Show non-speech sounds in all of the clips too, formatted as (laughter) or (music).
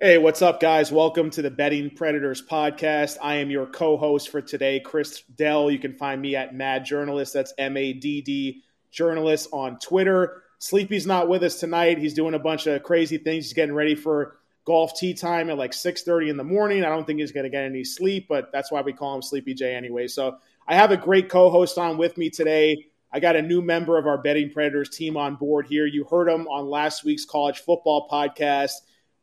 Hey, what's up, guys? Welcome to the Betting Predators podcast. I am your co host for today, Chris Dell. You can find me at Mad Journalist. That's M A D D Journalist on Twitter. Sleepy's not with us tonight. He's doing a bunch of crazy things. He's getting ready for golf tee time at like 6.30 in the morning. I don't think he's going to get any sleep, but that's why we call him Sleepy J anyway. So I have a great co host on with me today. I got a new member of our Betting Predators team on board here. You heard him on last week's college football podcast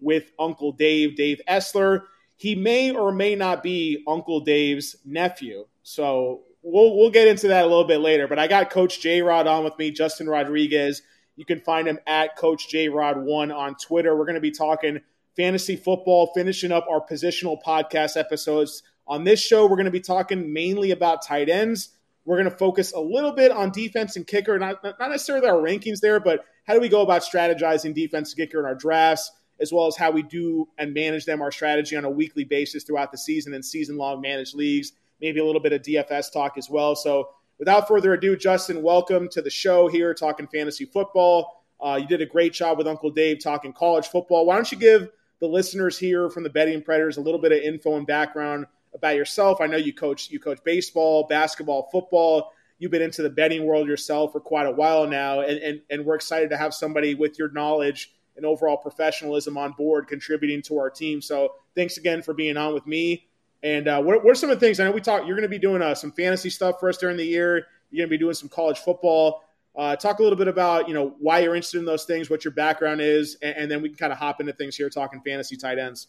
with Uncle Dave, Dave Essler. He may or may not be Uncle Dave's nephew. So we'll we'll get into that a little bit later. But I got Coach J Rod on with me, Justin Rodrigues. You can find him at Coach J Rod One on Twitter. We're going to be talking fantasy football, finishing up our positional podcast episodes. On this show, we're going to be talking mainly about tight ends. We're going to focus a little bit on defense and kicker, not, not necessarily our rankings there, but how do we go about strategizing defense and kicker in our drafts? As well as how we do and manage them, our strategy on a weekly basis throughout the season and season long managed leagues, maybe a little bit of DFS talk as well. So, without further ado, Justin, welcome to the show here, talking fantasy football. Uh, you did a great job with Uncle Dave talking college football. Why don't you give the listeners here from the Betting Predators a little bit of info and background about yourself? I know you coach you coach baseball, basketball, football. You've been into the betting world yourself for quite a while now, and, and, and we're excited to have somebody with your knowledge and overall professionalism on board contributing to our team. So thanks again for being on with me. And uh, what, what, are some of the things I know we talked? You're going to be doing uh, some fantasy stuff for us during the year. You're going to be doing some college football. Uh, talk a little bit about you know why you're interested in those things, what your background is, and, and then we can kind of hop into things here talking fantasy tight ends.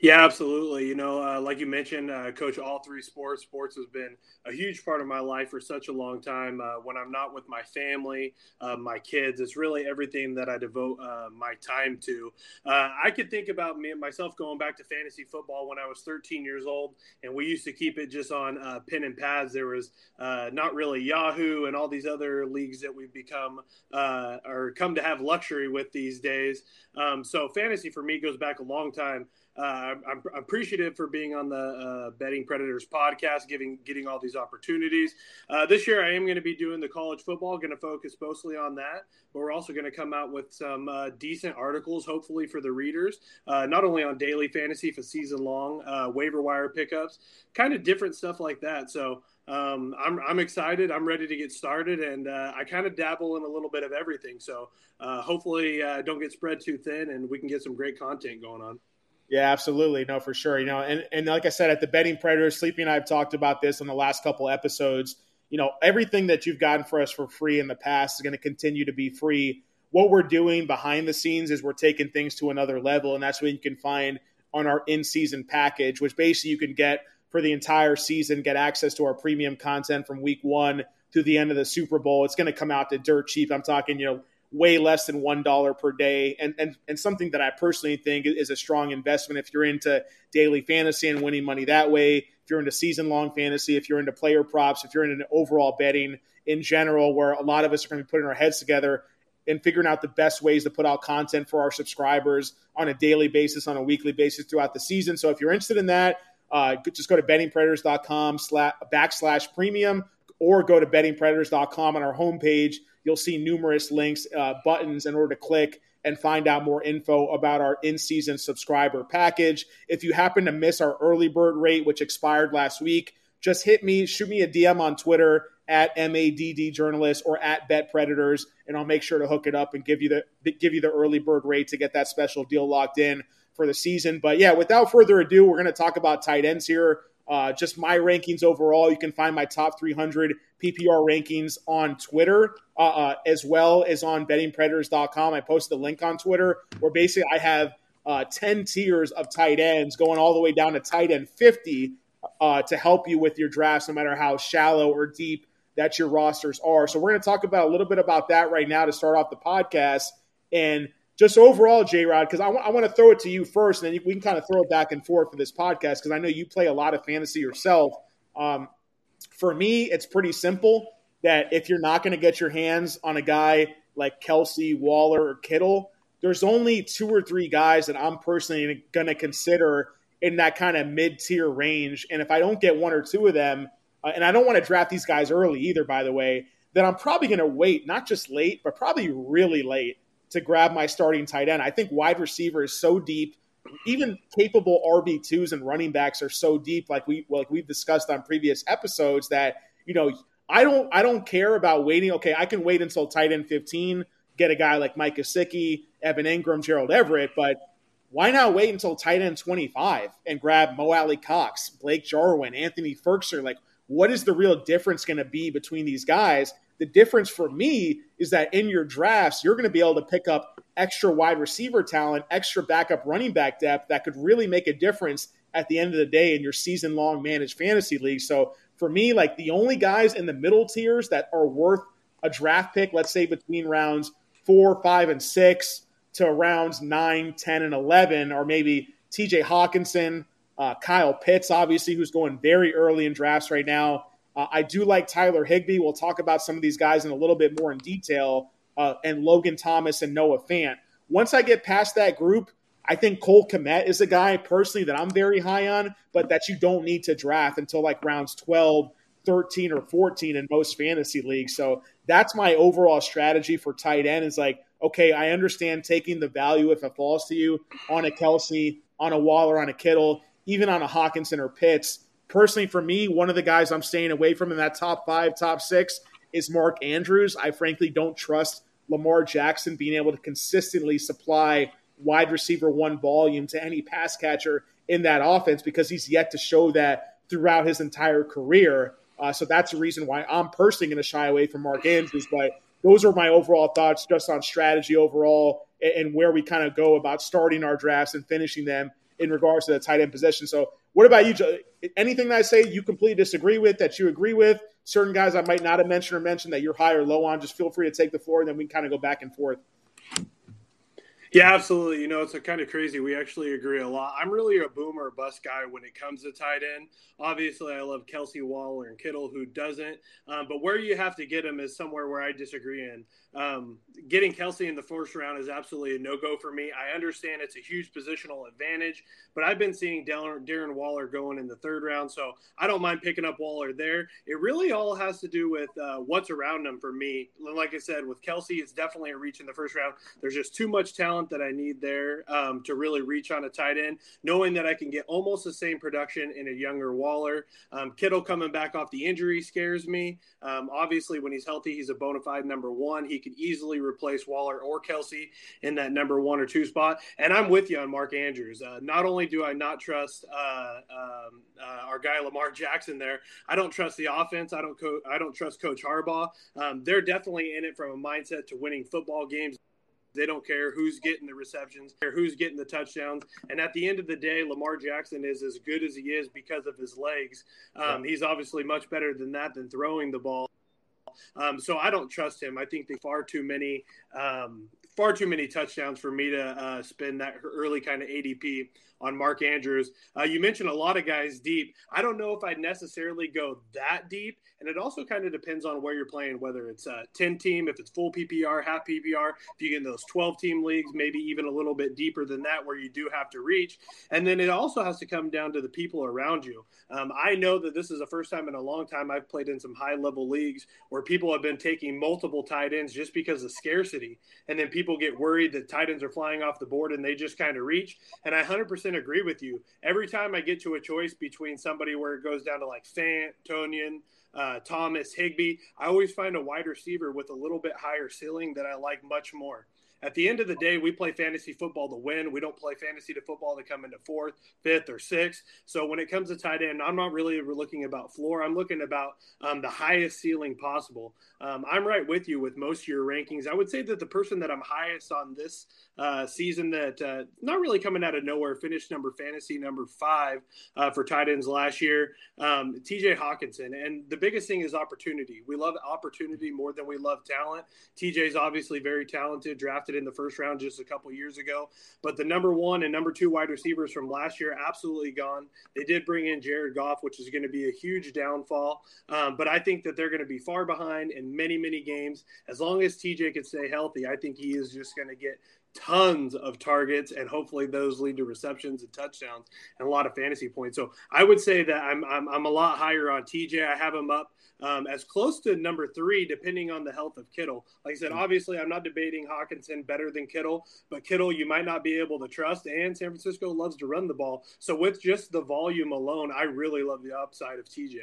Yeah, absolutely. You know, uh, like you mentioned, uh, coach all three sports. Sports has been a huge part of my life for such a long time. Uh, when I'm not with my family, uh, my kids, it's really everything that I devote uh, my time to. Uh, I could think about me myself going back to fantasy football when I was 13 years old, and we used to keep it just on pen and pads. There was not really Yahoo and all these other leagues that we've become or come to have luxury with these days. Um, so fantasy for me goes back a long time. Uh, I'm, appreciative for being on the uh, Betting Predators podcast, giving getting all these opportunities. Uh, this year, I am going to be doing the college football. Going to focus mostly on that, but we're also going to come out with some uh, decent articles, hopefully for the readers, uh, not only on daily fantasy for season long uh, waiver wire pickups, kind of different stuff like that. So. Um, I'm, I'm excited. I'm ready to get started, and I kind of dabble in a little bit of everything. So hopefully, don't get spread too thin, and we can get some great content going on. Yeah, absolutely. No, for sure. You know, and, and like I said, at the betting predators, Sleepy and I have talked about this in the last couple episodes. You know, everything that you've gotten for us for free in the past is going to continue to be free. What we're doing behind the scenes is we're taking things to another level, and that's what you can find on our in-season package, which basically you can get for the entire season, get access to our premium content from week one to the end of the Super Bowl. It's going to come out to dirt cheap. I'm talking, you know, way less than one dollar per day, and, and and something that I personally think is a strong investment if you're into daily fantasy and winning money that way. If you're into season long fantasy, if you're into player props, if you're into overall betting in general, where a lot of us are going to be putting our heads together and figuring out the best ways to put out content for our subscribers on a daily basis, on a weekly basis throughout the season. So if you're interested in that, uh, just go to bettingpredators.com slash backslash premium or go to bettingpredators.com on our homepage you'll see numerous links, uh, buttons in order to click and find out more info about our in season subscriber package. If you happen to miss our early bird rate, which expired last week, just hit me, shoot me a DM on Twitter at MADD Journalist or at Bet Predators, and I'll make sure to hook it up and give you the give you the early bird rate to get that special deal locked in for the season. But yeah, without further ado, we're going to talk about tight ends here. Uh, just my rankings overall. You can find my top 300 PPR rankings on Twitter, uh, uh, as well as on bettingpredators.com. I posted a link on Twitter where basically I have uh, 10 tiers of tight ends going all the way down to tight end 50 uh, to help you with your drafts, no matter how shallow or deep that your rosters are. So we're going to talk about a little bit about that right now to start off the podcast. And just overall, J Rod, because I, w- I want to throw it to you first, and then we can kind of throw it back and forth for this podcast because I know you play a lot of fantasy yourself. Um, for me, it's pretty simple that if you're not going to get your hands on a guy like Kelce, Waller, or Kittle, there's only two or three guys that I'm personally going to consider in that kind of mid tier range. And if I don't get one or two of them, uh, and I don't want to draft these guys early either, by the way, then I'm probably going to wait, not just late, but probably really late to grab my starting tight end. I think wide receiver is so deep. Even capable RB twos and running backs are so deep, like we like we've discussed on previous episodes, that you know I don't I don't care about waiting. Okay, I can wait until tight end fifteen, get a guy like Mike Gesicki, Evan Engram, Gerald Everett, but why not wait until tight end 25 and grab Mo Alie-Cox, Blake Jarwin, Anthony Firkser? Like, what is the real difference going to be between these guys? The difference for me is that in your drafts, you're going to be able to pick up extra wide receiver talent, extra backup running back depth that could really make a difference at the end of the day in your season long managed fantasy league. So for me, like the only guys in the middle tiers that are worth a draft pick, let's say between rounds four, five, and six, to rounds 9, 10, and 11, or maybe TJ Hockenson, uh, Kyle Pitts, obviously, who's going very early in drafts right now. Uh, I do like Tyler Higbee. We'll talk about some of these guys in a little bit more in detail, uh, and Logan Thomas and Noah Fant. Once I get past that group, I think Cole Kmet is a guy personally that I'm very high on, but that you don't need to draft until like rounds 12, 13, or 14 in most fantasy leagues. So that's my overall strategy for tight end is like okay, I understand taking the value if it falls to you on a Kelce, on a Waller, on a Kittle, even on a Hockenson or Pitts. Personally, for me, one of the guys I'm staying away from in that top five, top six is Mark Andrews. I frankly don't trust Lamar Jackson being able to consistently supply wide receiver one volume to any pass catcher in that offense because he's yet to show that throughout his entire career. Uh, so that's the reason why I'm personally going to shy away from Mark Andrews. But those are my overall thoughts just on strategy overall and where we kind of go about starting our drafts and finishing them in regards to the tight end position. So, what about you? Anything that I say you completely disagree with, that you agree with? Certain guys I might not have mentioned or mentioned that you're high or low on, just feel free to take the floor and then we can kind of go back and forth. Yeah, absolutely. You know, it's a kind of crazy. We actually agree a lot. I'm really a boomer bust guy when it comes to tight end. Obviously, I love Kelce Waller and Kittle, who doesn't. Um, but where you have to get him is somewhere where I disagree in. Um, getting Kelce in the first round is absolutely a no go for me. I understand it's a huge positional advantage, but I've been seeing Darren Waller going in the third round, so I don't mind picking up Waller there. It really all has to do with uh, what's around him for me. Like I said, with Kelce, it's definitely a reach in the first round. There's just too much talent that I need there um, to really reach on a tight end, knowing that I can get almost the same production in a younger Waller. Um, Kittle coming back off the injury scares me. Um, obviously, when he's healthy, he's a bona fide number one. He could easily replace Waller or Kelce in that number one or two spot. And I'm with you on Mark Andrews. Uh, not only do I not trust uh, um, uh, our guy Lamar Jackson there, I don't trust the offense. I don't co- I don't trust Coach Harbaugh. Um, they're definitely in it from a mindset to winning football games. They don't care who's getting the receptions, or who's getting the touchdowns. And at the end of the day, Lamar Jackson is as good as he is because of his legs. Um, he's obviously much better than that than throwing the ball. Um, so I don't trust him. I think they far too many um, far too many touchdowns for me to uh, spend that early kind of ADP on Mark Andrews. Uh, you mentioned a lot of guys deep. I don't know if I'd necessarily go that deep. And it also kind of depends on where you're playing, whether it's a 10 team, if it's full PPR, half PPR, if you get in those 12 team leagues, maybe even a little bit deeper than that where you do have to reach. And then it also has to come down to the people around you. Um, I know that this is the first time in a long time I've played in some high level leagues where people have been taking multiple tight ends just because of scarcity. And then people get worried that tight ends are flying off the board and they just kind of reach. And I 100% agree with you. Every time I get to a choice between somebody where it goes down to like Fant, Tonyan, uh, Thomas, Higbee. I always find a wide receiver with a little bit higher ceiling that I like much more at the end of the day, we play fantasy football to win. We don't play fantasy to football to come into fourth, fifth, or sixth. So when it comes to tight end, I'm not really looking about floor. I'm looking about um, the highest ceiling possible. Um, I'm right with you with most of your rankings. I would say that the person that I'm highest on this uh, season that uh, not really coming out of nowhere, finished number fantasy number five uh, for tight ends last year, um, TJ Hockenson. And the biggest thing is opportunity. We love opportunity more than we love talent. TJ's obviously very talented, drafted in the first round just a couple years ago. But the number one and number two wide receivers from last year absolutely gone. They did bring in Jared Goff, which is going to be a huge downfall. Um, but I think that they're going to be far behind in many, many games. As long as TJ can stay healthy, I think he is just going to get tons of targets, and hopefully those lead to receptions and touchdowns and a lot of fantasy points. So I would say that I'm I'm, I'm a lot higher on TJ. I have him up um, as close to number three, depending on the health of Kittle. Like I said, obviously I'm not debating Hockenson better than Kittle, but Kittle you might not be able to trust, and San Francisco loves to run the ball. So with just the volume alone, I really love the upside of TJ.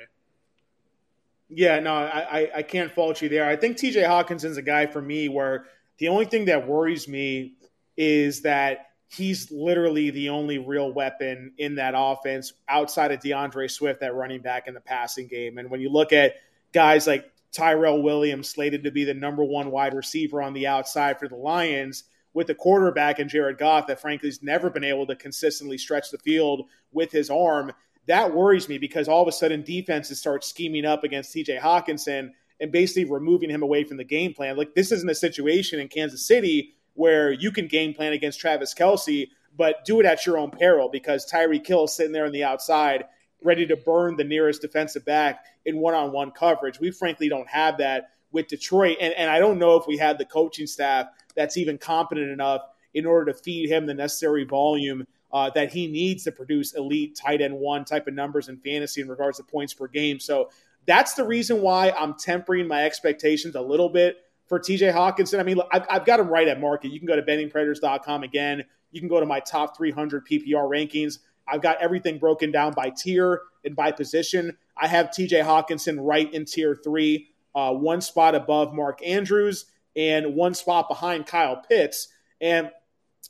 Yeah, no, I, I can't fault you there. I think TJ Hockenson's a guy for me where the only thing that worries me is that he's literally the only real weapon in that offense outside of D'Andre Swift, that running back in the passing game. And when you look at guys like Tyrell Williams, slated to be the number one wide receiver on the outside for the Lions, with the quarterback and Jared Goff that frankly has never been able to consistently stretch the field with his arm. That worries me because all of a sudden defenses start scheming up against TJ Hockenson and basically removing him away from the game plan. Like this isn't a situation in Kansas City where you can game plan against Travis Kelce, but do it at your own peril because Tyreek Hill is sitting there on the outside, ready to burn the nearest defensive back in one on one coverage. We frankly don't have that with Detroit. And, and I don't know if we have the coaching staff that's even competent enough in order to feed him the necessary volume uh, that he needs to produce elite tight end one type of numbers in fantasy in regards to points per game. So that's the reason why I'm tempering my expectations a little bit for TJ Hockenson. I mean, I've, I've got him right at market. You can go to bettingpredators.com again. You can go to my top 300 PPR rankings. I've got everything broken down by tier and by position. I have TJ Hockenson right in tier three, uh, one spot above Mark Andrews and one spot behind Kyle Pitts. And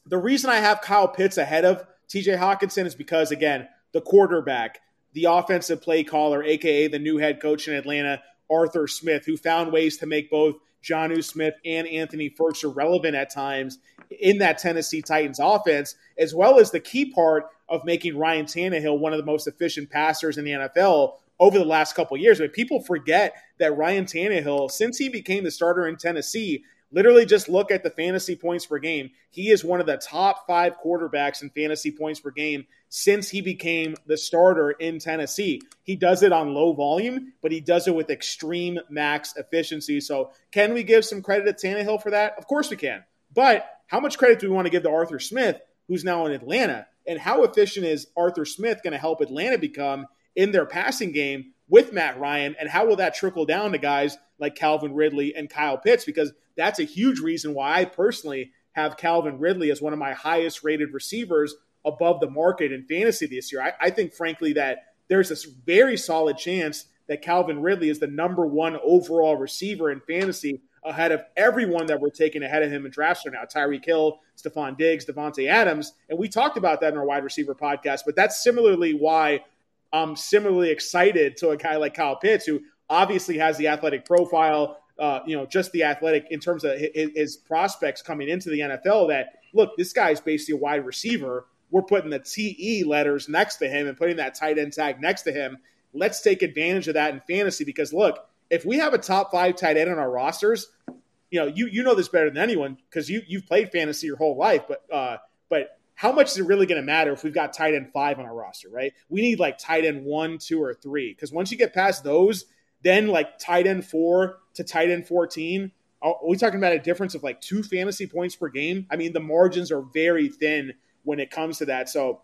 the reason I have Kyle Pitts ahead of TJ Hockenson is because, again, the quarterback, the offensive play caller, aka the new head coach in Atlanta, Arthur Smith, who found ways to make both Jonnu Smith and Anthony Firkser relevant at times in that Tennessee Titans offense, as well as the key part of making Ryan Tannehill one of the most efficient passers in the NFL over the last couple years. I mean, people forget that Ryan Tannehill, since he became the starter in Tennessee, literally just look at the fantasy points per game. He is one of the top five quarterbacks in fantasy points per game since he became the starter in Tennessee. He does it on low volume, but he does it with extreme max efficiency. So, can we give some credit to Tannehill for that? Of course we can. But how much credit do we want to give to Arthur Smith, who's now in Atlanta? And how efficient is Arthur Smith going to help Atlanta become in their passing game with Matt Ryan? And how will that trickle down to guys like Calvin Ridley and Kyle Pitts? Because that's a huge reason why I personally have Calvin Ridley as one of my highest rated receivers above the market in fantasy this year. I, I think, frankly, that there's a very solid chance that Calvin Ridley is the number one overall receiver in fantasy ahead of everyone that we're taking ahead of him in drafts right now. Tyreek Hill, Stefon Diggs, Davante Adams. And we talked about that in our wide receiver podcast, but that's similarly why I'm similarly excited to a guy like Kyle Pitts, who obviously has the athletic profile, uh, you know, just the athletic in terms of his, his prospects coming into the NFL that, look, this guy is basically a wide receiver we're putting the TE letters next to him and putting that tight end tag next to him. Let's take advantage of that in fantasy because look, if we have a top five tight end on our rosters, you know, you you know this better than anyone because you you've played fantasy your whole life, but uh, but how much is it really going to matter if we've got tight end five on our roster, right? We need like tight end one, two, or three because once you get past those, then like tight end four to tight end fourteen, are we talking about a difference of like two fantasy points per game? I mean, the margins are very thin when it comes to that. So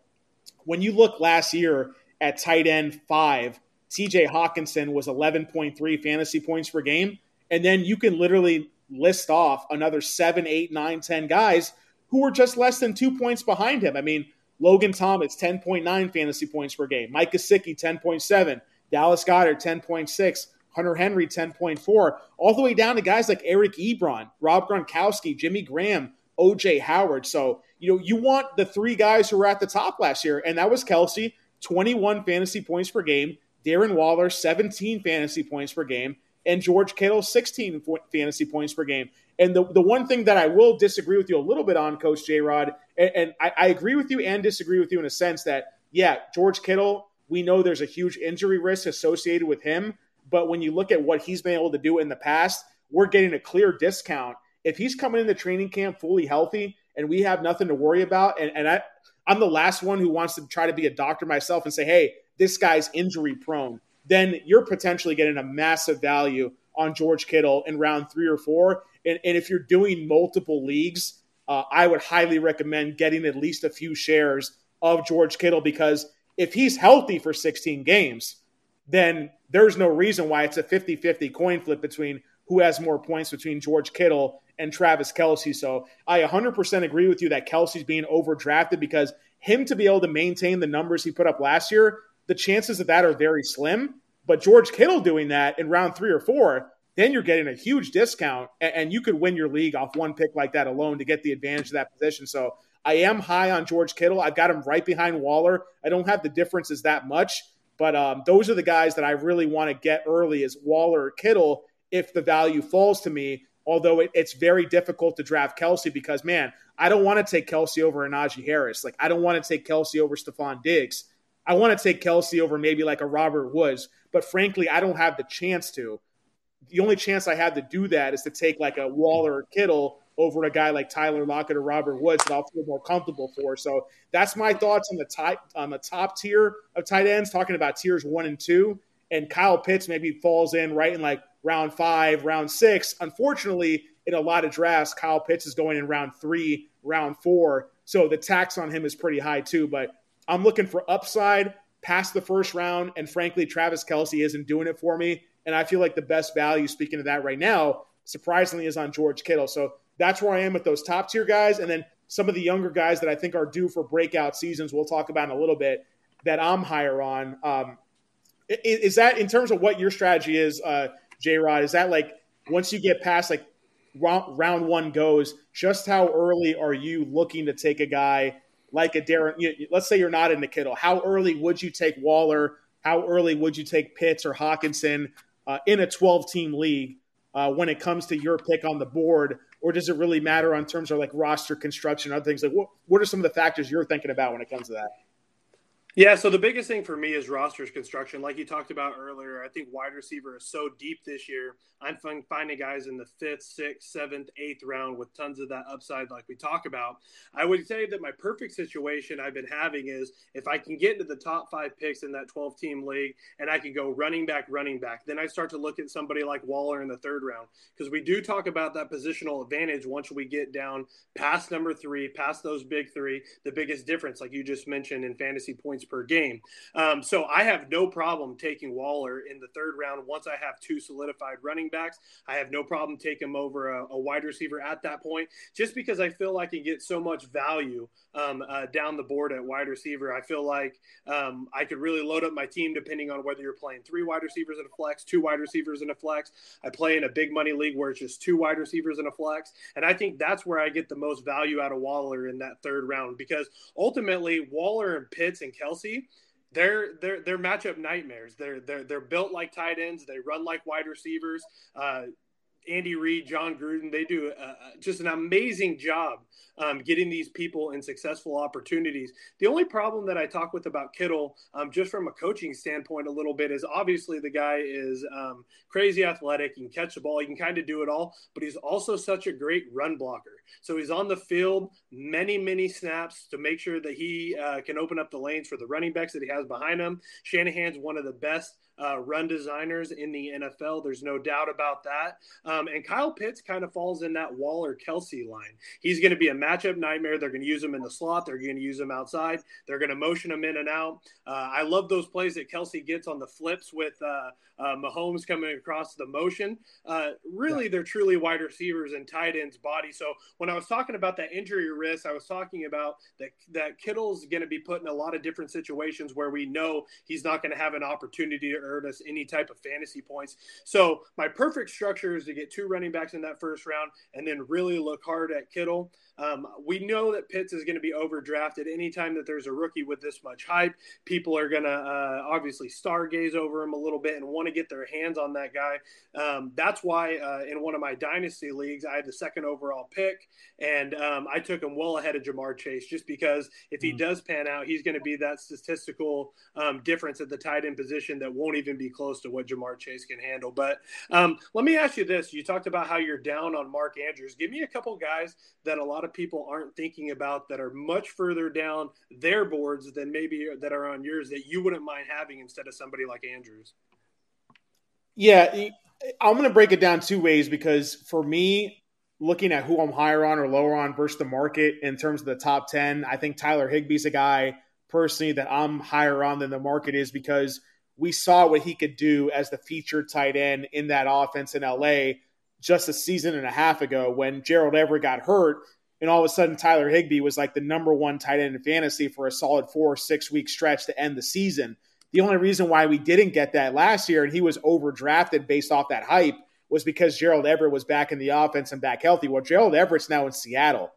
when you look last year at tight end five, TJ Hockenson was 11.3 fantasy points per game. And then you can literally list off another seven, eight, nine, 10 guys who were just less than two points behind him. I mean, Logan Thomas, 10.9 fantasy points per game. Mike Gesicki, 10.7. Dallas Goedert, 10.6. Hunter Henry, 10.4. All the way down to guys like Eric Ebron, Rob Gronkowski, Jimmy Graham, OJ Howard. So, you know, you want the three guys who were at the top last year, and that was Kelce, 21 fantasy points per game, Darren Waller, 17 fantasy points per game, and George Kittle, 16 fantasy points per game. And the, the one thing that I will disagree with you a little bit on, Coach J Rod, and, and I, I agree with you and disagree with you in a sense that, yeah, George Kittle, we know there's a huge injury risk associated with him. But when you look at what he's been able to do in the past, we're getting a clear discount if he's coming into training camp fully healthy and we have nothing to worry about, and, and I, I'm the last one who wants to try to be a doctor myself and say, hey, this guy's injury prone, then you're potentially getting a massive value on George Kittle in round three or four. And, and if you're doing multiple leagues, uh, I would highly recommend getting at least a few shares of George Kittle because if he's healthy for 16 games, then there's no reason why it's a 50 50 coin flip between who has more points between George Kittle and Travis Kelce. So I 100% agree with you that Kelce's being overdrafted because him to be able to maintain the numbers he put up last year, the chances of that are very slim. But George Kittle doing that in round three or four, then you're getting a huge discount, and you could win your league off one pick like that alone to get the advantage of that position. So I am high on George Kittle. I've got him right behind Waller. I don't have the differences that much, but um, those are the guys that I really want to get early is Waller or Kittle if the value falls to me. Although it, it's very difficult to draft Kelce because, man, I don't want to take Kelce over Najee Harris. Like, I don't want to take Kelce over Stefon Diggs. I want to take Kelce over maybe like a Robert Woods, but frankly, I don't have the chance to. The only chance I have to do that is to take like a Waller or Kittle over a guy like Tyler Lockett or Robert Woods that I'll feel more comfortable for. So that's my thoughts on the top on the top tier of tight ends. Talking about tiers one and two, and Kyle Pitts maybe falls in right in like round five, round six. Unfortunately, in a lot of drafts, Kyle Pitts is going in round three, round four. So the tax on him is pretty high too. But I'm looking for upside past the first round. And frankly, Travis Kelce isn't doing it for me. And I feel like the best value, speaking of that right now, surprisingly, is on George Kittle. So that's where I am with those top tier guys. And then some of the younger guys that I think are due for breakout seasons, we'll talk about in a little bit, that I'm higher on. Um, is, that in terms of what your strategy is, uh, J Rod? Is that like once you get past like round one goes, just how early are you looking to take a guy like a Darren? let's say you're not in the Kittle. How early would you take Waller? How early would you take Pitts or Hockenson uh, in a 12 team league uh, when it comes to your pick on the board? Or does it really matter on terms of like roster construction, other things? Like, what, what are some of the factors you're thinking about when it comes to that? Yeah, so the biggest thing for me is rosters construction. Like you talked about earlier, I think wide receiver is so deep this year. I'm finding guys in the fifth, sixth, seventh, eighth round with tons of that upside, like we talk about. I would say that my perfect situation I've been having is if I can get into the top five picks in that 12 team league and I can go running back, running back, then I start to look at somebody like Waller in the third round because we do talk about that positional advantage once we get down past number three, past those big three. The biggest difference, like you just mentioned, in fantasy points per game. Um, so I have no problem taking Waller in the third round once I have two solidified running backs. I have no problem taking him over a, a wide receiver at that point, just because I feel I can get so much value um, uh, down the board at wide receiver. I feel like um, I could really load up my team depending on whether you're playing three wide receivers in a flex, two wide receivers in a flex. I play in a big money league where it's just two wide receivers in a flex. And I think that's where I get the most value out of Waller in that third round because ultimately Waller and Pitts and Kelce they're they're they're matchup nightmares. They're they're they're built like tight ends. They run like wide receivers. Uh, Andy Reid, Jon Gruden, they do uh, just an amazing job um, getting these people in successful opportunities. The only problem that I talk with about Kittle, um, just from a coaching standpoint, a little bit is obviously the guy is um, crazy athletic. He can catch the ball, he can kind of do it all, but he's also such a great run blocker. So he's on the field many, many snaps to make sure that he uh, can open up the lanes for the running backs that he has behind him. Shanahan's one of the best uh, run designers in the NFL. There's no doubt about that. Um, and Kyle Pitts kind of falls in that Waller Kelce line. He's going to be a matchup nightmare. They're going to use him in the slot. They're going to use him outside. They're going to motion him in and out. Uh, I love those plays that Kelce gets on the flips with uh, uh Mahomes coming across the motion. Uh, really, yeah. they're truly wide receivers and tight ends body. So when I was talking about that injury risk, I was talking about that that Kittle's going to be put in a lot of different situations where we know he's not going to have an opportunity to earn us any type of fantasy points. So my perfect structure is to get two running backs in that first round and then really look hard at Kittle. Um, we know that Pitts is going to be overdrafted anytime that there's a rookie with this much hype. People are going to uh, obviously stargaze over him a little bit and want to get their hands on that guy. Um, that's why uh, in one of my dynasty leagues, I had the second overall pick, and um, I took him well ahead of Ja'Marr Chase just because if he mm-hmm. does pan out, he's going to be that statistical um, difference at the tight end position that won't even be close to what Ja'Marr Chase can handle. But um, let me ask you this: You talked about how you're down on Mark Andrews. Give me a couple guys that a lot of of people aren't thinking about that are much further down their boards than maybe that are on yours that you wouldn't mind having instead of somebody like Andrews? Yeah, I'm going to break it down two ways because for me, looking at who I'm higher on or lower on versus the market in terms of the top 10, I think Tyler Higbee's a guy personally that I'm higher on than the market is because we saw what he could do as the featured tight end in that offense in LA just a season and a half ago when Gerald Everett got hurt. And all of a sudden, Tyler Higbee was like the number one tight end in fantasy for a solid four or six week stretch to end the season. The only reason why we didn't get that last year and he was overdrafted based off that hype was because Gerald Everett was back in the offense and back healthy. Well, Gerald Everett's now in Seattle,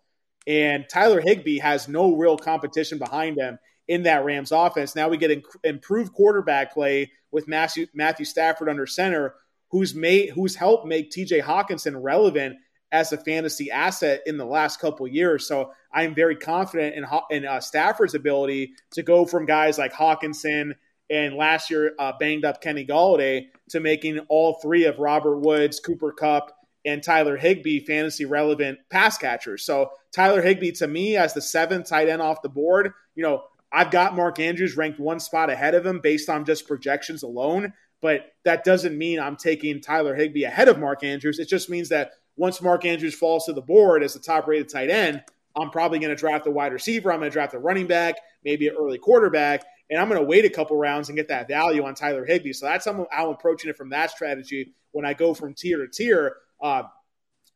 and Tyler Higbee has no real competition behind him in that Rams offense. Now we get inc- improved quarterback play with Matthew, Matthew Stafford under center, who's made who's helped make TJ Hockenson relevant as a fantasy asset in the last couple years. So I'm very confident in, in uh, Stafford's ability to go from guys like Hockenson and last year uh, banged up Kenny Golladay to making all three of Robert Woods, Cooper Kupp, and Tyler Higbee fantasy relevant pass catchers. So Tyler Higbee to me as the seventh tight end off the board, you know, I've got Mark Andrews ranked one spot ahead of him based on just projections alone, but that doesn't mean I'm taking Tyler Higbee ahead of Mark Andrews. It just means that once Mark Andrews falls to the board as the top rated tight end, I'm probably going to draft a wide receiver. I'm going to draft a running back, maybe an early quarterback, and I'm going to wait a couple rounds and get that value on Tyler Higbee. So that's how I'm approaching it from that strategy when I go from tier to tier. Uh,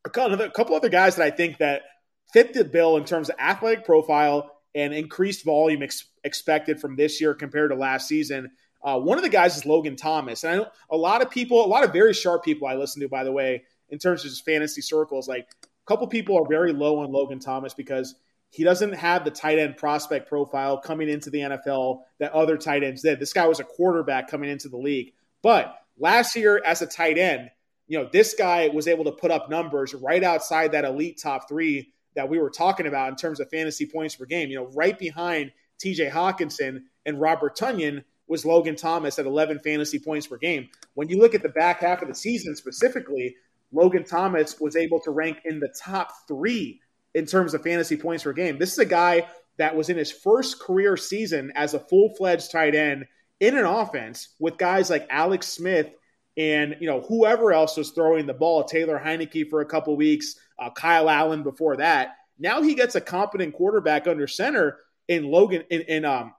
a couple other guys that I think that fit the bill in terms of athletic profile and increased volume ex- expected from this year compared to last season. Uh, one of the guys is Logan Thomas, and I know a lot of people, a lot of very sharp people I listen to, by the way, in terms of just fantasy circles. Like a couple people are very low on Logan Thomas because he doesn't have the tight end prospect profile coming into the NFL that other tight ends did. This guy was a quarterback coming into the league. But last year, as a tight end, you know, this guy was able to put up numbers right outside that elite top three that we were talking about in terms of fantasy points per game. You know, right behind TJ Hockenson and Robert Tonyan was Logan Thomas at 11 fantasy points per game. When you look at the back half of the season specifically, Logan Thomas was able to rank in the top three in terms of fantasy points per game. This is a guy that was in his first career season as a full fledged tight end in an offense with guys like Alex Smith and you know whoever else was throwing the ball, Taylor Heinicke for a couple weeks, uh, Kyle Allen before that. Now he gets a competent quarterback under center in Logan in, in um,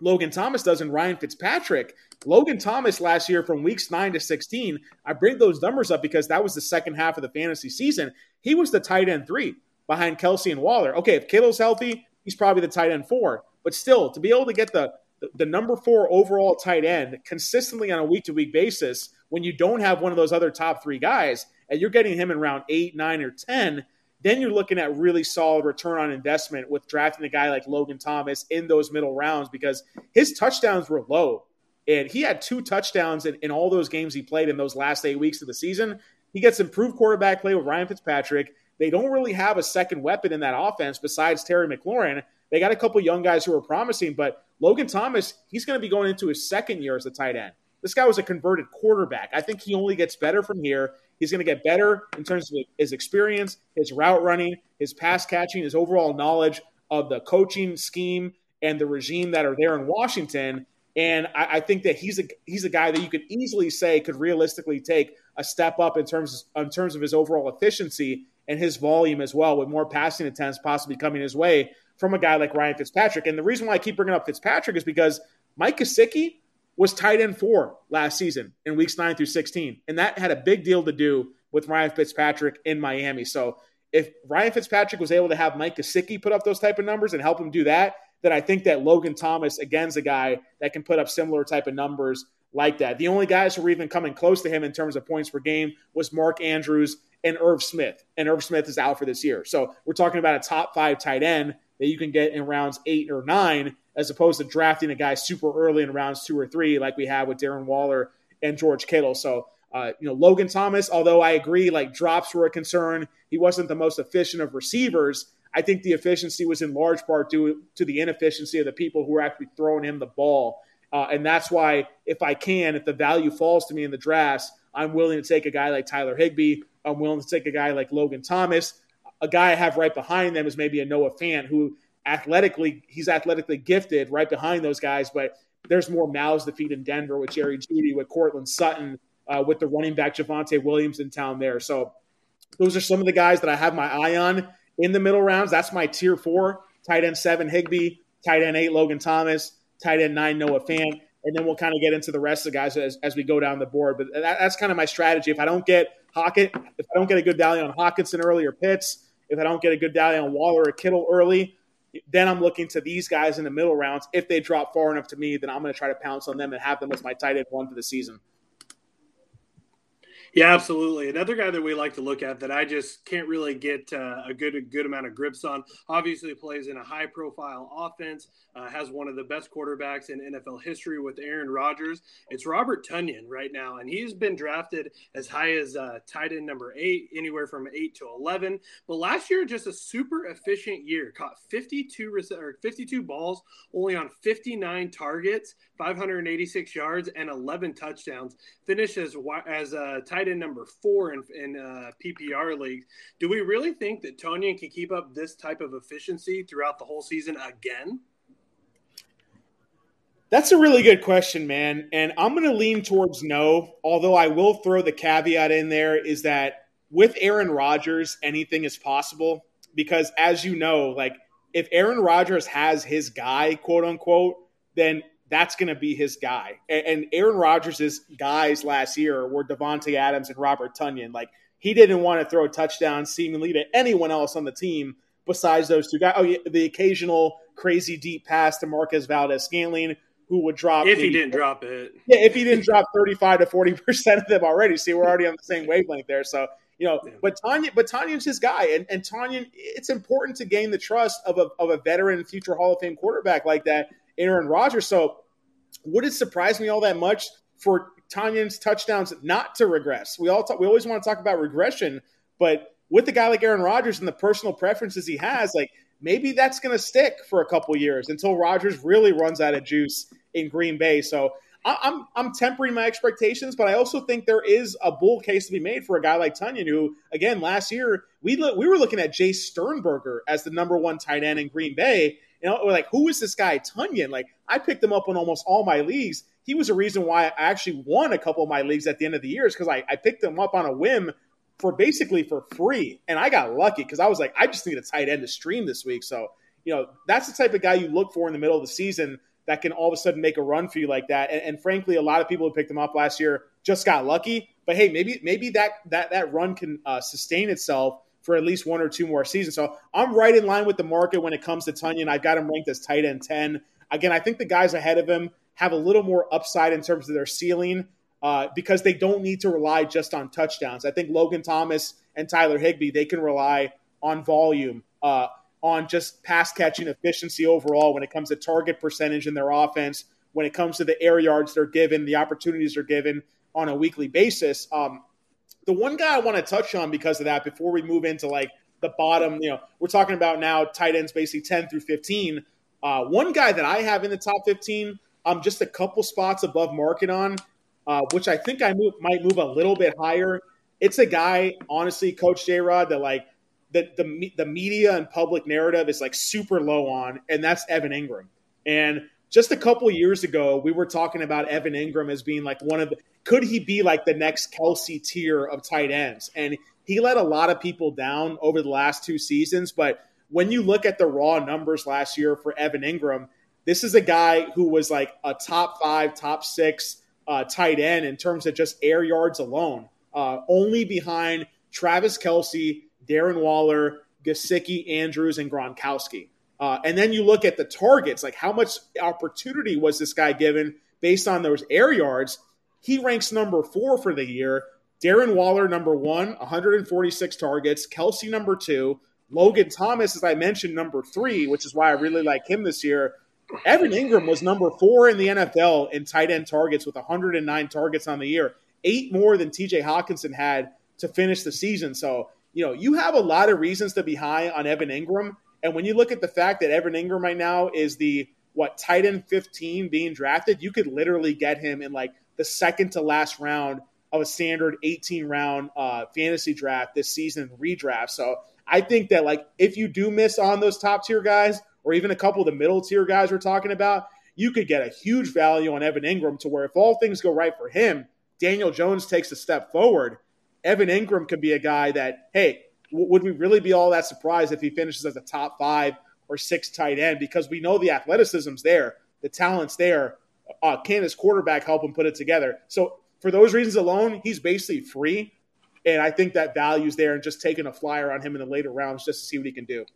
Logan Thomas does in Ryan Fitzpatrick. Logan Thomas last year from weeks 9 to 16, I bring those numbers up because that was the second half of the fantasy season. He was the tight end 3 behind Kelce and Waller. Okay, if Kittle's healthy, he's probably the tight end four. But still, to be able to get the the number four overall tight end consistently on a week to week basis when you don't have one of those other top three guys and you're getting him in round eight, nine, or 10, then you're looking at really solid return on investment with drafting a guy like Logan Thomas in those middle rounds because his touchdowns were low. And he had two touchdowns in, in all those games he played in those last eight weeks of the season. He gets improved quarterback play with Ryan Fitzpatrick. They don't really have a second weapon in that offense besides Terry McLaurin. They got a couple young guys who are promising, but Logan Thomas, he's going to be going into his second year as a tight end. This guy was a converted quarterback. I think he only gets better from here. He's going to get better in terms of his experience, his route running, his pass catching, his overall knowledge of the coaching scheme and the regime that are there in Washington. And I, I, think that he's a he's a guy that you could easily say could realistically take a step up in terms in terms of his overall efficiency and his volume as well, with more passing attempts possibly coming his way from a guy like Ryan Fitzpatrick. And the reason why I keep bringing up Fitzpatrick is because Mike Gesicki was tight end four last season in weeks nine through 16. And that had a big deal to do with Ryan Fitzpatrick in Miami. So if Ryan Fitzpatrick was able to have Mike Gesicki put up those type of numbers and help him do that, then I think that Logan Thomas, again, is a guy that can put up similar type of numbers like that. The only guys who were even coming close to him in terms of points per game was Mark Andrews and Irv Smith. And Irv Smith is out for this year. So we're talking about a top five tight end that you can get in rounds eight or nine, as opposed to drafting a guy super early in rounds two or three, like we have with Darren Waller and George Kittle. So, uh, you know, Logan Thomas, although I agree, like drops were a concern, he wasn't the most efficient of receivers. I think the efficiency was in large part due to the inefficiency of the people who were actually throwing him the ball. Uh, and that's why, if I can, if the value falls to me in the drafts, I'm willing to take a guy like Tyler Higbee. I'm willing to take a guy like Logan Thomas. A guy I have right behind them is maybe a Noah Fant, who athletically, he's athletically gifted right behind those guys, but there's more mouths to feed in Denver with Jerry Jeudy, with Courtland Sutton, uh, with the running back Javonte Williams in town there. So those are some of the guys that I have my eye on in the middle rounds. That's my tier four tight end seven, Higbee, tight end eight, Logan Thomas, tight end nine, Noah Fant. And then we'll kind of get into the rest of the guys as, as we go down the board. But that, that's kind of my strategy. If I don't get Hockett, if I don't get a good value on Hockenson early or Pitts, if I don't get a good value on Waller or Kittle early, then I'm looking to these guys in the middle rounds. If they drop far enough to me, then I'm going to try to pounce on them and have them as my tight end one for the season. Yeah, absolutely. Another guy that we like to look at that I just can't really get uh, a good a good amount of grips on. Obviously, plays in a high profile offense. Uh, has one of the best quarterbacks in NFL history with Aaron Rodgers. It's Robert Tonyan right now, and he's been drafted as high as uh, tight end number eight, anywhere from eight to eleven. But last year, just a super efficient year. Caught 52 or 52 balls, only on 59 targets, 586 yards, and 11 touchdowns. Finished as as a tight end number four in, in uh, PPR leagues. Do we really think that Tonyan can keep up this type of efficiency throughout the whole season again? That's a really good question, man. And I'm going to lean towards no, although I will throw the caveat in there is that with Aaron Rodgers, anything is possible. Because as you know, like if Aaron Rodgers has his guy, quote unquote, then that's going to be his guy. And, Aaron Rodgers' guys last year were Davante Adams and Robert Tonyan. Like he didn't want to throw touchdowns seemingly to anyone else on the team besides those two guys. Oh, yeah, the occasional crazy deep pass to Marquez Valdes-Scantling, who would drop if he didn't drop it. Yeah, if he didn't drop thirty-five to forty percent of them already. See, we're already on the same wavelength there. So you know, yeah. but Tonyan, but Tonyan's his guy, and and Tonyan, it's important to gain the trust of a of a veteran, future Hall of Fame quarterback like that Aaron Rodgers. So would it surprise me all that much for Tonyan's touchdowns not to regress? We all talk, we always want to talk about regression, but with a guy like Aaron Rodgers and the personal preferences he has, like maybe that's going to stick for a couple years until Rodgers really runs out of juice in Green Bay. So I'm I'm tempering my expectations, but I also think there is a bull case to be made for a guy like Tonyan, who again last year we we were looking at Jace Sternberger as the number one tight end in Green Bay, you know, like who is this guy Tonyan? Like I picked him up in almost all my leagues. He was a reason why I actually won a couple of my leagues at the end of the year, is because I, I picked him up on a whim for basically for free, and I got lucky because I was like, I just need a tight end to stream this week. So you know, that's the type of guy you look for in the middle of the season that can all of a sudden make a run for you like that. And, and frankly, a lot of people who picked him up last year just got lucky. But hey, maybe maybe that that that run can uh, sustain itself for at least one or two more seasons. So I'm right in line with the market when it comes to Tonyan. I've got him ranked as tight end 10. Again, I think the guys ahead of him have a little more upside in terms of their ceiling uh, because they don't need to rely just on touchdowns. I think Logan Thomas and Tyler Higbee, they can rely on volume, uh, on just pass catching efficiency overall when it comes to target percentage in their offense, when it comes to the air yards they're given, the opportunities they're given on a weekly basis. Um, the one guy I want to touch on because of that before we move into like the bottom, you know, we're talking about now tight ends basically 10 through 15. Uh, one guy that I have in the top 15, I'm um, just a couple spots above market on, uh, which I think I move, might move a little bit higher. It's a guy, honestly, Coach J Rod, that like that the the media and public narrative is like super low on, and that's Evan Engram. And just a couple years ago, we were talking about Evan Engram as being like one of the could he be like the next Kelce tier of tight ends? And he let a lot of people down over the last two seasons. But when you look at the raw numbers last year for Evan Engram, this is a guy who was like a top five, top six uh, tight end in terms of just air yards alone, uh, only behind Travis Kelce, Darren Waller, Gesicki, Andrews, and Gronkowski. Uh, and then you look at the targets, like how much opportunity was this guy given based on those air yards? He ranks number four for the year. Darren Waller, number one, 146 targets. Kelce, number two. Logan Thomas, as I mentioned, number three, which is why I really like him this year. Evan Engram was number four in the NFL in tight end targets with 109 targets on the year, eight more than TJ Hockenson had to finish the season. So, you know, you have a lot of reasons to be high on Evan Engram. And when you look at the fact that Evan Engram right now is the what tight end 15 being drafted, you could literally get him in like the second to last round of a standard 18 round uh, fantasy draft this season redraft. So I think that like if you do miss on those top tier guys or even a couple of the middle tier guys we're talking about, you could get a huge value on Evan Engram to where if all things go right for him, Daniel Jones takes a step forward Evan Engram could be a guy that, hey, w- would we really be all that surprised if he finishes as a top five or six tight end? Because we know the athleticism's there, the talent's there. Uh, can his quarterback help him put it together? So for those reasons alone, he's basically free. And I think that value's there and just taking a flyer on him in the later rounds just to see what he can do.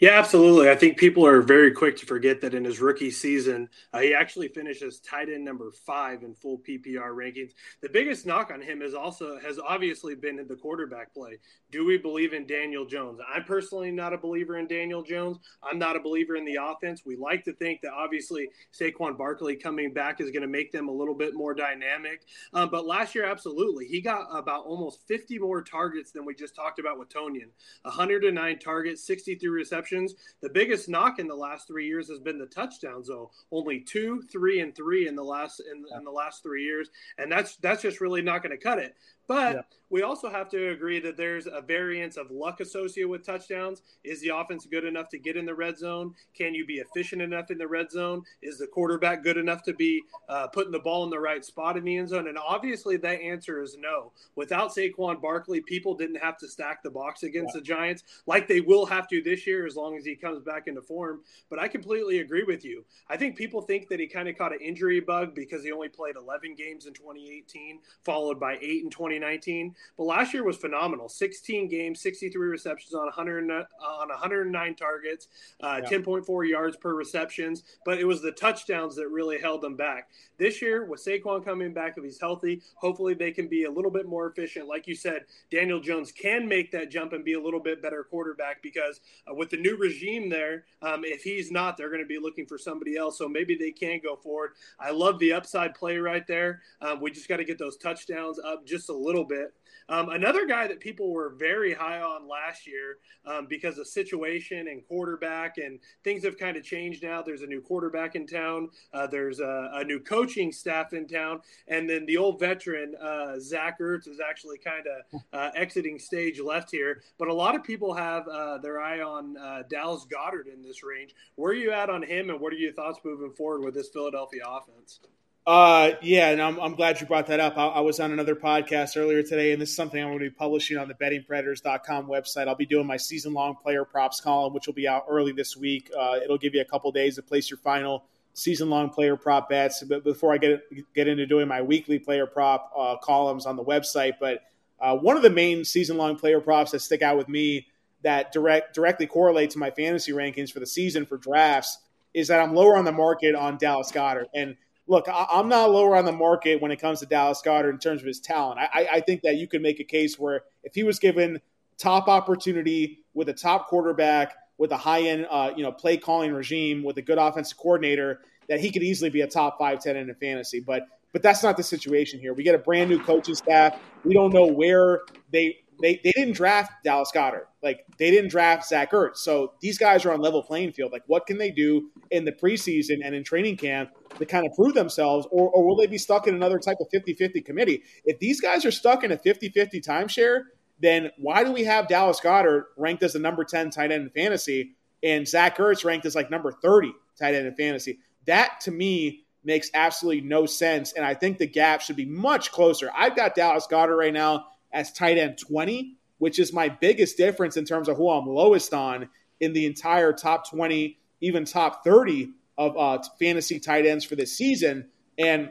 Yeah, absolutely. I think people are very quick to forget that in his rookie season, uh, he actually finishes tight end number five in full PPR rankings. The biggest knock on him is also has obviously been in the quarterback play. Do we believe in Daniel Jones? I'm personally not a believer in Daniel Jones. I'm not a believer in the offense. We like to think that obviously Saquon Barkley coming back is going to make them a little bit more dynamic. Um, but last year, absolutely, he got about almost 50 more targets than we just talked about with Tonyan. 109 targets, 63 receptions. The biggest knock in the last three years has been the touchdowns, though. Only two, three, and three in the last in, in the last three years, and that's that's just really not going to cut it. But yeah. we also have to agree that there's a variance of luck associated with touchdowns. Is the offense good enough to get in the red zone? Can you be efficient enough in the red zone? Is the quarterback good enough to be uh, putting the ball in the right spot in the end zone? And obviously, that answer is no. Without Saquon Barkley, people didn't have to stack the box against yeah. the Giants like they will have to this year as long as he comes back into form. But I completely agree with you. I think people think that he kind of caught an injury bug because he only played 11 games in 2018, followed by eight in 20. 2019. But last year was phenomenal 16 games, 63 receptions on 100, on 109 targets, uh, yeah. 10.4 yards per receptions. But it was the touchdowns that really held them back. This year, with Saquon coming back, if he's healthy, hopefully they can be a little bit more efficient. Like you said, Daniel Jones can make that jump and be a little bit better quarterback because uh, with the new regime there, um, if he's not, they're going to be looking for somebody else. So maybe they can go forward. I love the upside play right there. Um, we just got to get those touchdowns up just a little bit. Um, another guy that people were very high on last year um, because of situation and quarterback, and things have kind of changed now. There's a new quarterback in town. Uh, there's a, a, new coaching staff in town, and then the old veteran uh, Zach Ertz is actually kind of uh, exiting stage left here. But a lot of people have uh, their eye on uh, Dallas Goedert in this range. Where are you at on him, and what are your thoughts moving forward with this Philadelphia offense? Uh, yeah, and I'm, I'm glad you brought that up. I, I, was on another podcast earlier today, and this is something I'm going to be publishing on the bettingpredators.com website. I'll be doing my season long player props column, which will be out early this week. Uh, it'll give you a couple days to place your final season long player prop bets. But before I get get into doing my weekly player prop uh, columns on the website, but uh, one of the main season long player props that stick out with me that direct directly correlate to my fantasy rankings for the season for drafts is that I'm lower on the market on Dallas Goedert and look, I, am not lower on the market when it comes to Dallas Goedert in terms of his talent. I, I think that you could make a case where if he was given top opportunity with a top quarterback, with a high end, uh, you know, play calling regime, with a good offensive coordinator, that he could easily be a top five ten 10 in fantasy. But but that's not the situation here. We get a brand new coaching staff. We don't know where they they, they didn't draft Dallas Goedert. Like they didn't draft Zach Ertz. So these guys are on level playing field. Like what can they do in the preseason and in training camp to kind of prove themselves? Or, or will they be stuck in another type of 50-50 committee? If these guys are stuck in a 50-50 timeshare, then why do we have Dallas Goedert ranked as the number 10 tight end in fantasy and Zach Ertz ranked as like number 30 tight end in fantasy? That to me makes absolutely no sense. And I think the gap should be much closer. I've got Dallas Goedert right now as tight end 20, which is my biggest difference in terms of who I'm lowest on in the entire top 20, even top 30 of uh, fantasy tight ends for this season. And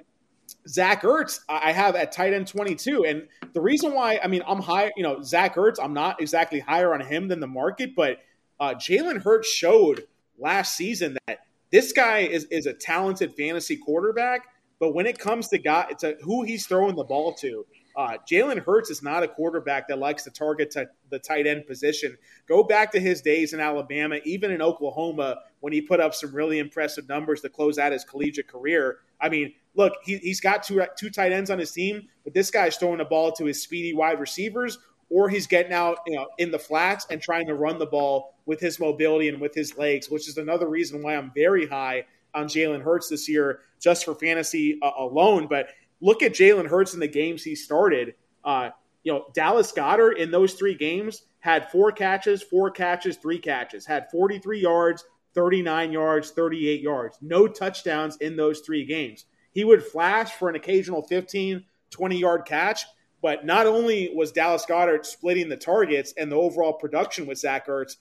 Zach Ertz, I have at tight end 22. And the reason why, I mean, I'm high, you know, Zach Ertz, I'm not exactly higher on him than the market, but uh, Jalen Hurts showed last season that this guy is, is a talented fantasy quarterback. But when it comes to guy, a, who he's throwing the ball to. Uh, Jalen Hurts is not a quarterback that likes to target t- the tight end position. Go back to his days in Alabama, even in Oklahoma, when he put up some really impressive numbers to close out his collegiate career. I mean, look, he, he's got two, two tight ends on his team, but this guy's throwing the ball to his speedy wide receivers, or he's getting out you know, in the flats and trying to run the ball with his mobility and with his legs, which is another reason why I'm very high on Jalen Hurts this year, just for fantasy uh, alone. But look at Jalen Hurts in the games he started. Uh, you know, Dallas Goedert in those three games had four catches, four catches, three catches, had 43 yards, 39 yards, 38 yards. No touchdowns in those three games. He would flash for an occasional 15, 20 yard catch, But not only was Dallas Goedert splitting the targets and the overall production with Zach Ertz,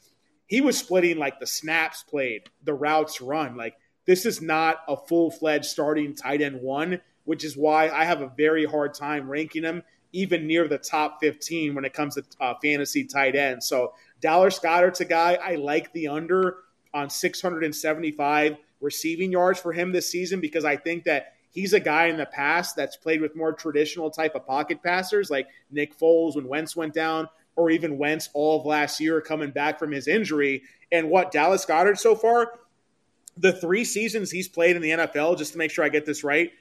he was splitting like the snaps played, the routes run. Like this is not a full fledged starting tight end one, which is why I have a very hard time ranking him even near the top 15 when it comes to uh, fantasy tight end. So Dallas Goedert's a guy I like the under on 675 receiving yards for him this season because I think that he's a guy in the past that's played with more traditional type of pocket passers like Nick Foles when Wentz went down, or even Wentz all of last year coming back from his injury. And what Dallas Goedert so far, the three seasons he's played in the NFL, just to make sure I get this right,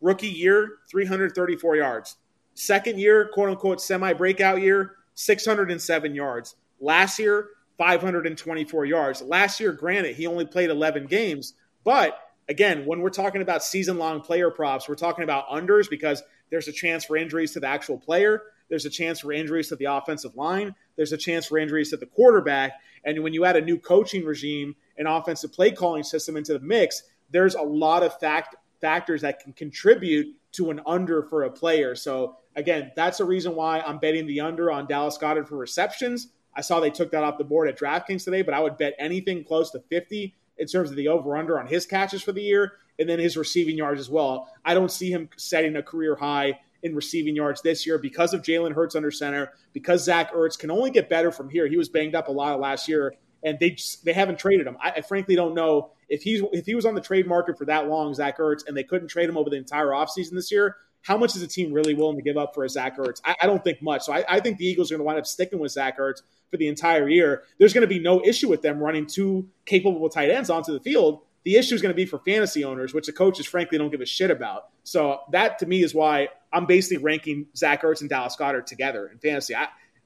rookie year, 334 yards. Second year, quote unquote, semi breakout year, 607 yards. Last year, 524 yards. Last year, granted, he only played 11 games, but again, when we're talking about season long player props, we're talking about unders because there's a chance for injuries to the actual player. There's a chance for injuries to the offensive line. There's a chance for injuries to the quarterback. And when you add a new coaching regime and offensive play calling system into the mix, there's a lot of fact, factors that can contribute to an under for a player. So, again, that's a reason why I'm betting the under on Dallas Goedert for receptions. I saw they took that off the board at DraftKings today, but I would bet anything close to 50 in terms of the over under on his catches for the year and then his receiving yards as well. I don't see him setting a career high in receiving yards this year because of Jalen Hurts under center, because Zach Ertz can only get better from here. He was banged up a lot last year, and they just, they haven't traded him. I, I, frankly don't know if he's if he was on the trade market for that long, Zach Ertz, and they couldn't trade him over the entire offseason this year. How much is the team really willing to give up for a Zach Ertz? I, I don't think much. So I, I think the Eagles are going to wind up sticking with Zach Ertz for the entire year. There's going to be no issue with them running two capable tight ends onto the field. The issue is going to be for fantasy owners, which the coaches frankly don't give a shit about. So that to me is why I'm basically ranking Zach Ertz and Dallas Goedert together in fantasy.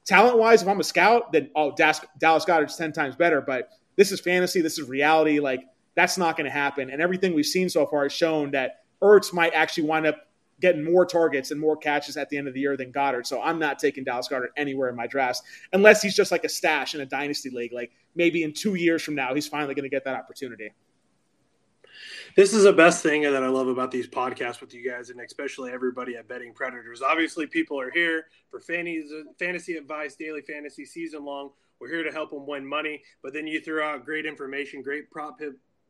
Talent wise, if I'm a scout, then oh, Dallas, Dallas Goedert's ten times better. But this is fantasy. This is reality. Like that's not going to happen. And everything we've seen so far has shown that Ertz might actually wind up getting more targets and more catches at the end of the year than Goedert. So I'm not taking Dallas Goedert anywhere in my drafts unless he's just like a stash in a dynasty league. Like maybe in two years from now, he's finally going to get that opportunity. This is the best thing that I love about these podcasts with you guys, and especially everybody at Betting Predators. Obviously, people are here for fantasy advice, daily fantasy, season long. We're here to help them win money, but then you throw out great information, great prop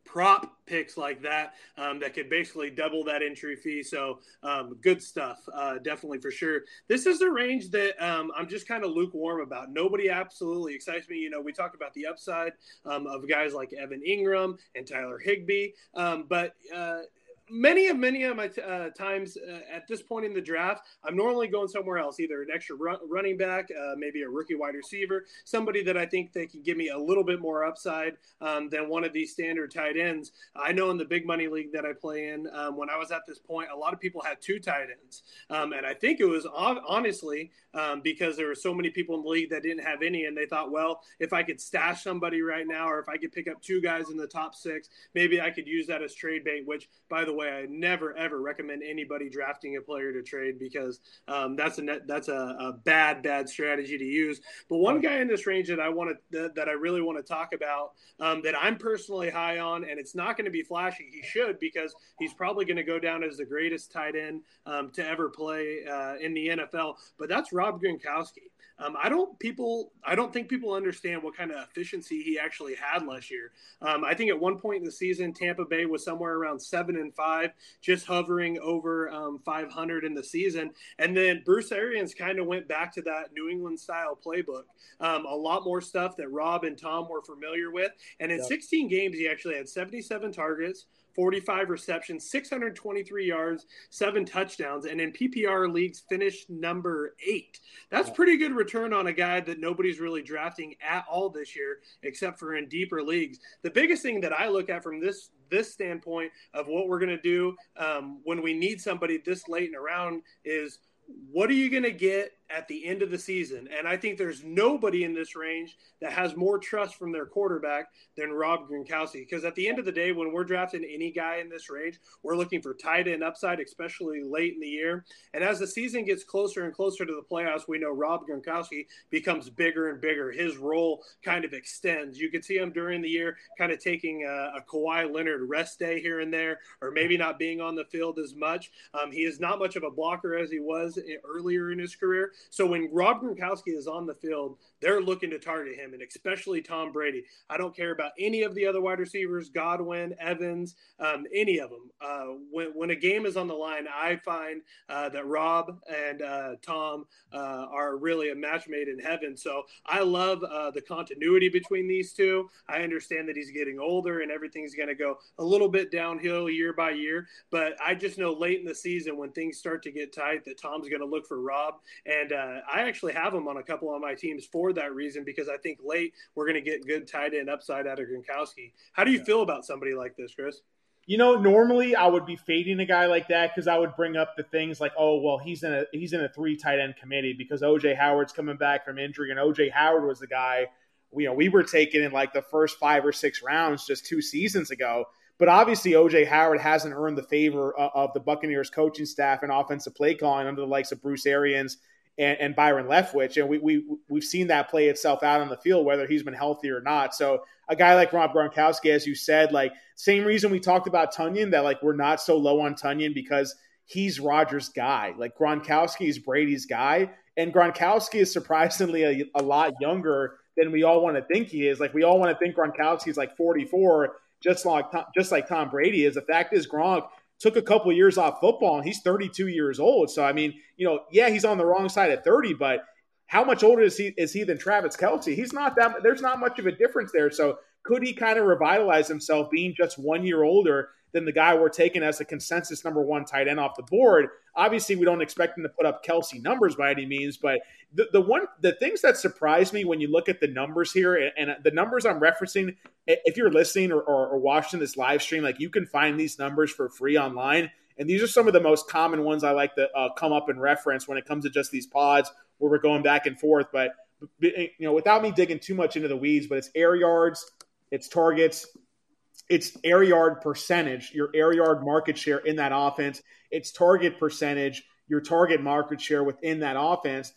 prop picks like that um, that could basically double that entry fee. So um, good stuff, uh, definitely for sure. This is a range that um, I'm just kind of lukewarm about. Nobody absolutely excites me. You know, we talk about the upside um, of guys like Evan Engram and Tyler Higbee, um, but uh, many of many of my t- uh, times uh, at this point in the draft, I'm normally going somewhere else, either an extra running back, uh, maybe a rookie wide receiver, somebody that I think they can give me a little bit more upside um, than one of these standard tight ends. I know in the big money league that I play in, um, when I was at this point, a lot of people had two tight ends, um, and I think it was honestly um, because there were so many people in the league that didn't have any, and they thought, well, if I could stash somebody right now, or if I could pick up two guys in the top six, maybe I could use that as trade bait. Which, by the way, I never ever recommend anybody drafting a player to trade because um, that's a net, that's a, a, bad bad strategy to use. But one guy in this range that I want to that, that I really want to talk about um, that I'm personally high on, and it's not going to be flashy. He should because he's probably going to go down as the greatest tight end um, to ever play uh, in the NFL. But that's Rob Gronkowski. Um, I don't people I don't think people understand what kind of efficiency he actually had last year. Um, I think at one point in the season, Tampa Bay was somewhere around seven and five, just hovering over um, 500 in the season. And then Bruce Arians kind of went back to that New England style playbook. Um, a lot more stuff that Rob and Tom were familiar with. And in yep. 16 games, he actually had 77 targets. 45 receptions, 623 yards, seven touchdowns, and in PPR leagues finished number eight. That's pretty good return on a guy that nobody's really drafting at all this year, except for in deeper leagues. The biggest thing that I look at from this this standpoint of what we're going to do um, when we need somebody this late in a round is what are you going to get at the end of the season. And I think there's nobody in this range that has more trust from their quarterback than Rob Gronkowski. Because at the end of the day, when we're drafting any guy in this range, we're looking for tight end upside, especially late in the year. And as the season gets closer and closer to the playoffs, we know Rob Gronkowski becomes bigger and bigger. His role kind of extends. You could see him during the year kind of taking a, a Kawhi Leonard rest day here and there, or maybe not being on the field as much. Um, he is not much of a blocker as he was earlier in his career. So when Rob Gronkowski is on the field, they're looking to target him, and especially Tom Brady. I don't care about any of the other wide receivers, Godwin, Evans, um, any of them. Uh, when, when a game is on the line, I find uh, that Rob and uh, Tom uh, are really a match made in heaven. So I love uh, the continuity between these two. I understand that he's getting older and everything's going to go a little bit downhill year by year, but I just know late in the season when things start to get tight that Tom's going to look for Rob. And uh, I actually have him on a couple of my teams for for that reason because I think late we're going to get good tight end upside out of Gronkowski. How do you yeah. feel about somebody like this, Chris? You know, normally I would be fading a guy like that because I would bring up the things like, oh, well, he's in a he's in a three tight end committee because OJ Howard's coming back from injury, and OJ Howard was the guy you know we were taking in like the first five or six rounds just two seasons ago. But obviously, OJ Howard hasn't earned the favor of the Buccaneers coaching staff and offensive play calling under the likes of Bruce Arians and, and Byron Leftwich, and we we we've seen that play itself out on the field, whether he's been healthy or not. So a guy like Rob Gronkowski, as you said, like same reason we talked about Tonyan, that like we're not so low on Tonyan because he's Rodgers' guy. Like Gronkowski is Brady's guy, and Gronkowski is surprisingly a, a lot younger than we all want to think he is. Like we all want to think Gronkowski is like 44, just like just like Tom Brady is. The fact is, Gronk took a couple of years off football and he's 32 years old. So I mean, you know, yeah, he's on the wrong side at 30, but how much older is he is he than Travis Kelce? He's not that there's not much of a difference there. So could he kind of revitalize himself being just one year older than the guy we're taking as a consensus number one tight end off the board? Obviously, we don't expect him to put up Kelce numbers by any means, but the, the one the things that surprise me when you look at the numbers here and, and the numbers I'm referencing, if you're listening or, or, or watching this live stream, like you can find these numbers for free online. And these are some of the most common ones I like to uh, come up and reference when it comes to just these pods where we're going back and forth. But you know, without me digging too much into the weeds, but it's air yards, it's targets, it's air yard percentage, your air yard market share in that offense, it's target percentage, your target market share within that offense.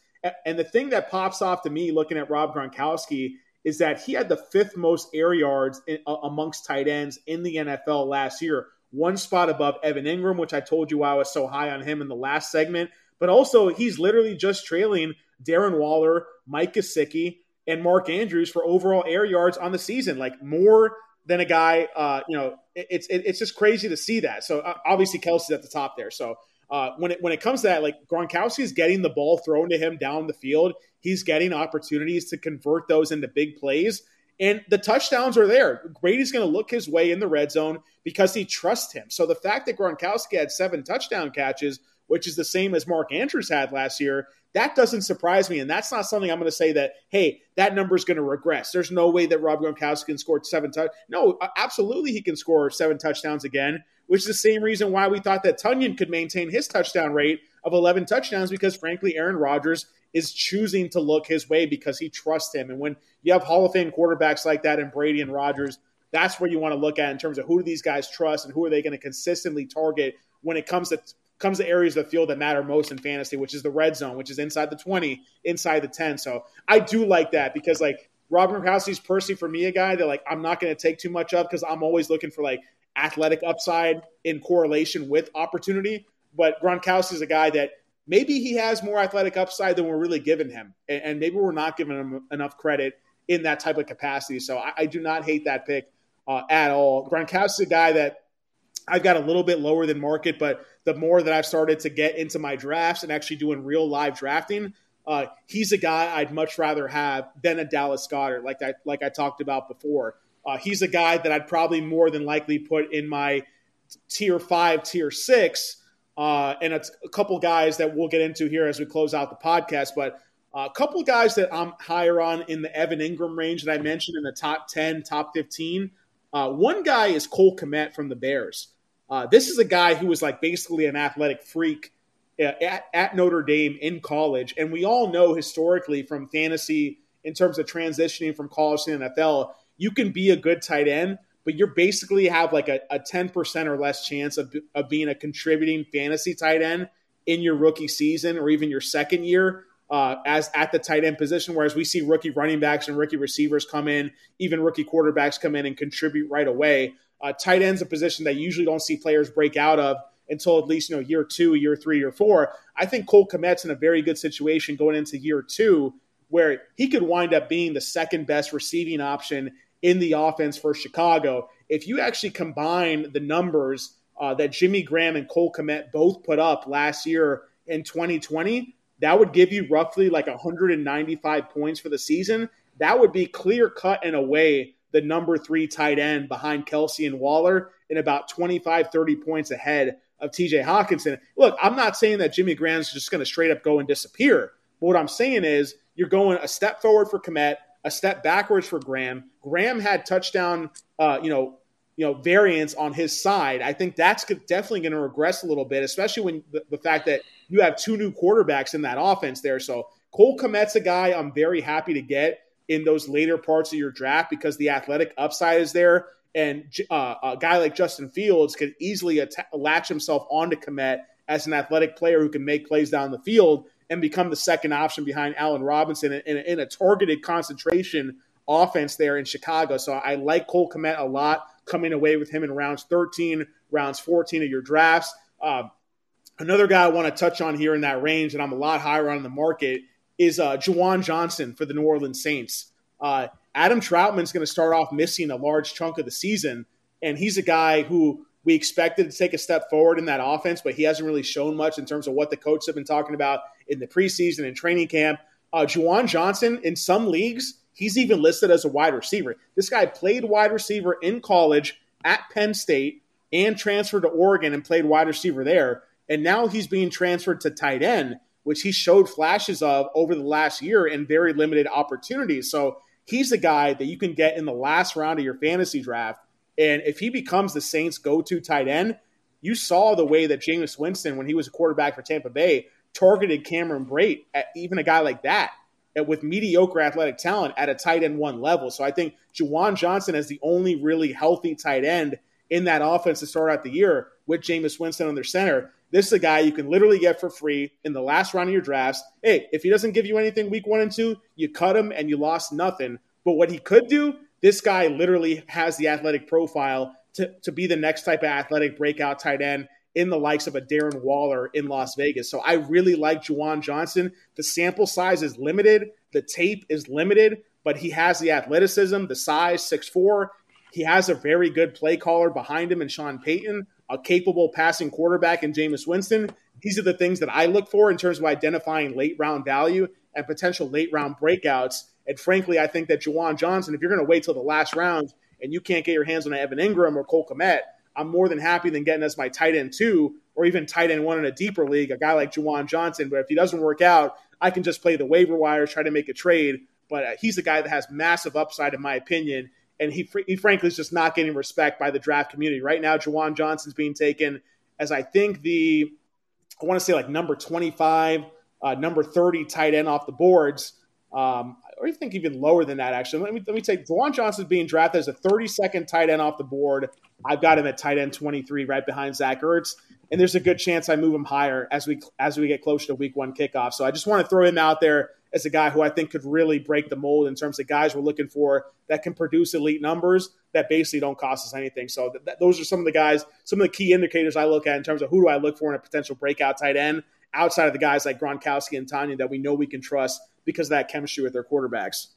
And the thing that pops off to me looking at Rob Gronkowski is that he had the fifth most air yards in, uh, amongst tight ends in the NFL last year, one spot above Evan Engram, which I told you I was so high on him in the last segment. But also, he's literally just trailing Darren Waller, Mike Gesicki, and Mark Andrews for overall air yards on the season, like more than a guy. Uh, you know, it's it, it's just crazy to see that. So uh, obviously, Kelce's at the top there. So uh, when it when it comes to that, like Gronkowski is getting the ball thrown to him down the field. He's getting opportunities to convert those into big plays. And the touchdowns are there. Brady's going to look his way in the red zone because he trusts him. So the fact that Gronkowski had seven touchdown catches, which is the same as Mark Andrews had last year, that doesn't surprise me. And that's not something I'm going to say that, hey, that number is going to regress. There's no way that Rob Gronkowski can score seven touchdowns. No, absolutely he can score seven touchdowns again, which is the same reason why we thought that Tonyan could maintain his touchdown rate of 11 touchdowns because, frankly, Aaron Rodgers is choosing to look his way because he trusts him. And when you have Hall of Fame quarterbacks like that and Brady and Rodgers, that's where you want to look at in terms of who do these guys trust and who are they going to consistently target when it comes to comes to areas of the field that matter most in fantasy, which is the red zone, which is inside the 20, inside the 10. So I do like that because like Robert Gronkowski's personally for me a guy that like I'm not going to take too much of because I'm always looking for like athletic upside in correlation with opportunity. But Gronkowski is a guy that maybe he has more athletic upside than we're really giving him, and, maybe we're not giving him enough credit in that type of capacity. So I, I do not hate that pick uh, at all. Gronkowski is a guy that I've got a little bit lower than market, but the more that I've started to get into my drafts and actually doing real live drafting, uh, he's a guy I'd much rather have than a Dallas Goedert, like I like I talked about before. Uh, he's a guy that I'd probably more than likely put in my tier five, tier six, uh, and it's a couple guys that we'll get into here as we close out the podcast. But a couple guys that I'm higher on in the Evan Engram range that I mentioned in the top ten, top fifteen. Uh, one guy is Cole Kmet from the Bears. Uh, this is a guy who was like basically an athletic freak at, at Notre Dame in college. And we all know historically from fantasy in terms of transitioning from college to NFL, you can be a good tight end, but you're basically have like a, a 10% or less chance of, of being a contributing fantasy tight end in your rookie season or even your second year uh, as at the tight end position. Whereas we see rookie running backs and rookie receivers come in, even rookie quarterbacks come in and contribute right away. Uh, tight end's a position that usually don't see players break out of until at least you know year two, year three, year four. I think Cole Kmet's in a very good situation going into year two, where he could wind up being the second best receiving option in the offense for Chicago. If you actually combine the numbers uh, that Jimmy Graham and Cole Kmet both put up last year in 2020, that would give you roughly like 195 points for the season. That would be clear cut and away the number three tight end behind Kelce and Waller and about 25, 30 points ahead of TJ Hockenson. Look, I'm not saying that Jimmy Graham's just going to straight up go and disappear. But what I'm saying is you're going a step forward for Kmet, a step backwards for Graham. Graham had touchdown, uh, you know, you know, variance on his side. I think that's definitely going to regress a little bit, especially when the, the, fact that you have two new quarterbacks in that offense there. So Cole Kmet's a guy I'm very happy to get in those later parts of your draft because the athletic upside is there. And uh, a guy like Justin Fields could easily att- latch himself onto Kmet as an athletic player who can make plays down the field and become the second option behind Allen Robinson in, in, in a targeted concentration offense there in Chicago. So I like Cole Kmet a lot coming away with him in rounds 13, rounds 14 of your drafts. Uh, another guy I want to touch on here in that range, and I'm a lot higher on the market, is uh, Juwan Johnson for the New Orleans Saints. Uh, Adam Trautman's going to start off missing a large chunk of the season, and he's a guy who we expected to take a step forward in that offense, but he hasn't really shown much in terms of what the coaches have been talking about in the preseason and training camp. Uh, Juwan Johnson, in some leagues, he's even listed as a wide receiver. This guy played wide receiver in college at Penn State and transferred to Oregon and played wide receiver there. And now he's being transferred to tight end, which he showed flashes of over the last year in very limited opportunities. So he's the guy that you can get in the last round of your fantasy draft. And if he becomes the Saints' go to tight end, you saw the way that Jameis Winston, when he was a quarterback for Tampa Bay, targeted Cameron Brate at even a guy like that with mediocre athletic talent at a tight end one level. So I think Juwan Johnson is the only really healthy tight end in that offense to start out the year with Jameis Winston on their center. This is a guy you can literally get for free in the last round of your drafts. Hey, if he doesn't give you anything week one and two, you cut him and you lost nothing. But what he could do, this guy literally has the athletic profile to, to be the next type of athletic breakout tight end in the likes of a Darren Waller in Las Vegas. So I really like Juwan Johnson. The sample size is limited, the tape is limited, but he has the athleticism, the size, six four. He has a very good play caller behind him in Sean Payton, a capable passing quarterback in Jameis Winston. These are the things that I look for in terms of identifying late round value and potential late round breakouts. And frankly, I think that Juwan Johnson, if you're going to wait till the last round and you can't get your hands on Evan Engram or Cole Kmet, I'm more than happy than getting as my tight end two or even tight end one in a deeper league, a guy like Juwan Johnson. But if he doesn't work out, I can just play the waiver wires, try to make a trade. But uh, he's a guy that has massive upside, in my opinion. And he, he frankly is just not getting respect by the draft community. Right now, Juwan Johnson's being taken as I think the, I want to say like number 25, uh, number 30 tight end off the boards. Um, or you think even lower than that, actually. Let me, let me take Juwan Johnson's being drafted as a 32nd tight end off the board. I've got him at tight end 23, right behind Zach Ertz, and there's a good chance I move him higher as we as we get closer to Week One kickoff. So I just want to throw him out there as a guy who I think could really break the mold in terms of guys we're looking for that can produce elite numbers that basically don't cost us anything. So th- th- those are some of the guys, some of the key indicators I look at in terms of who do I look for in a potential breakout tight end outside of the guys like Gronkowski and Tonyan that we know we can trust because of that chemistry with their quarterbacks.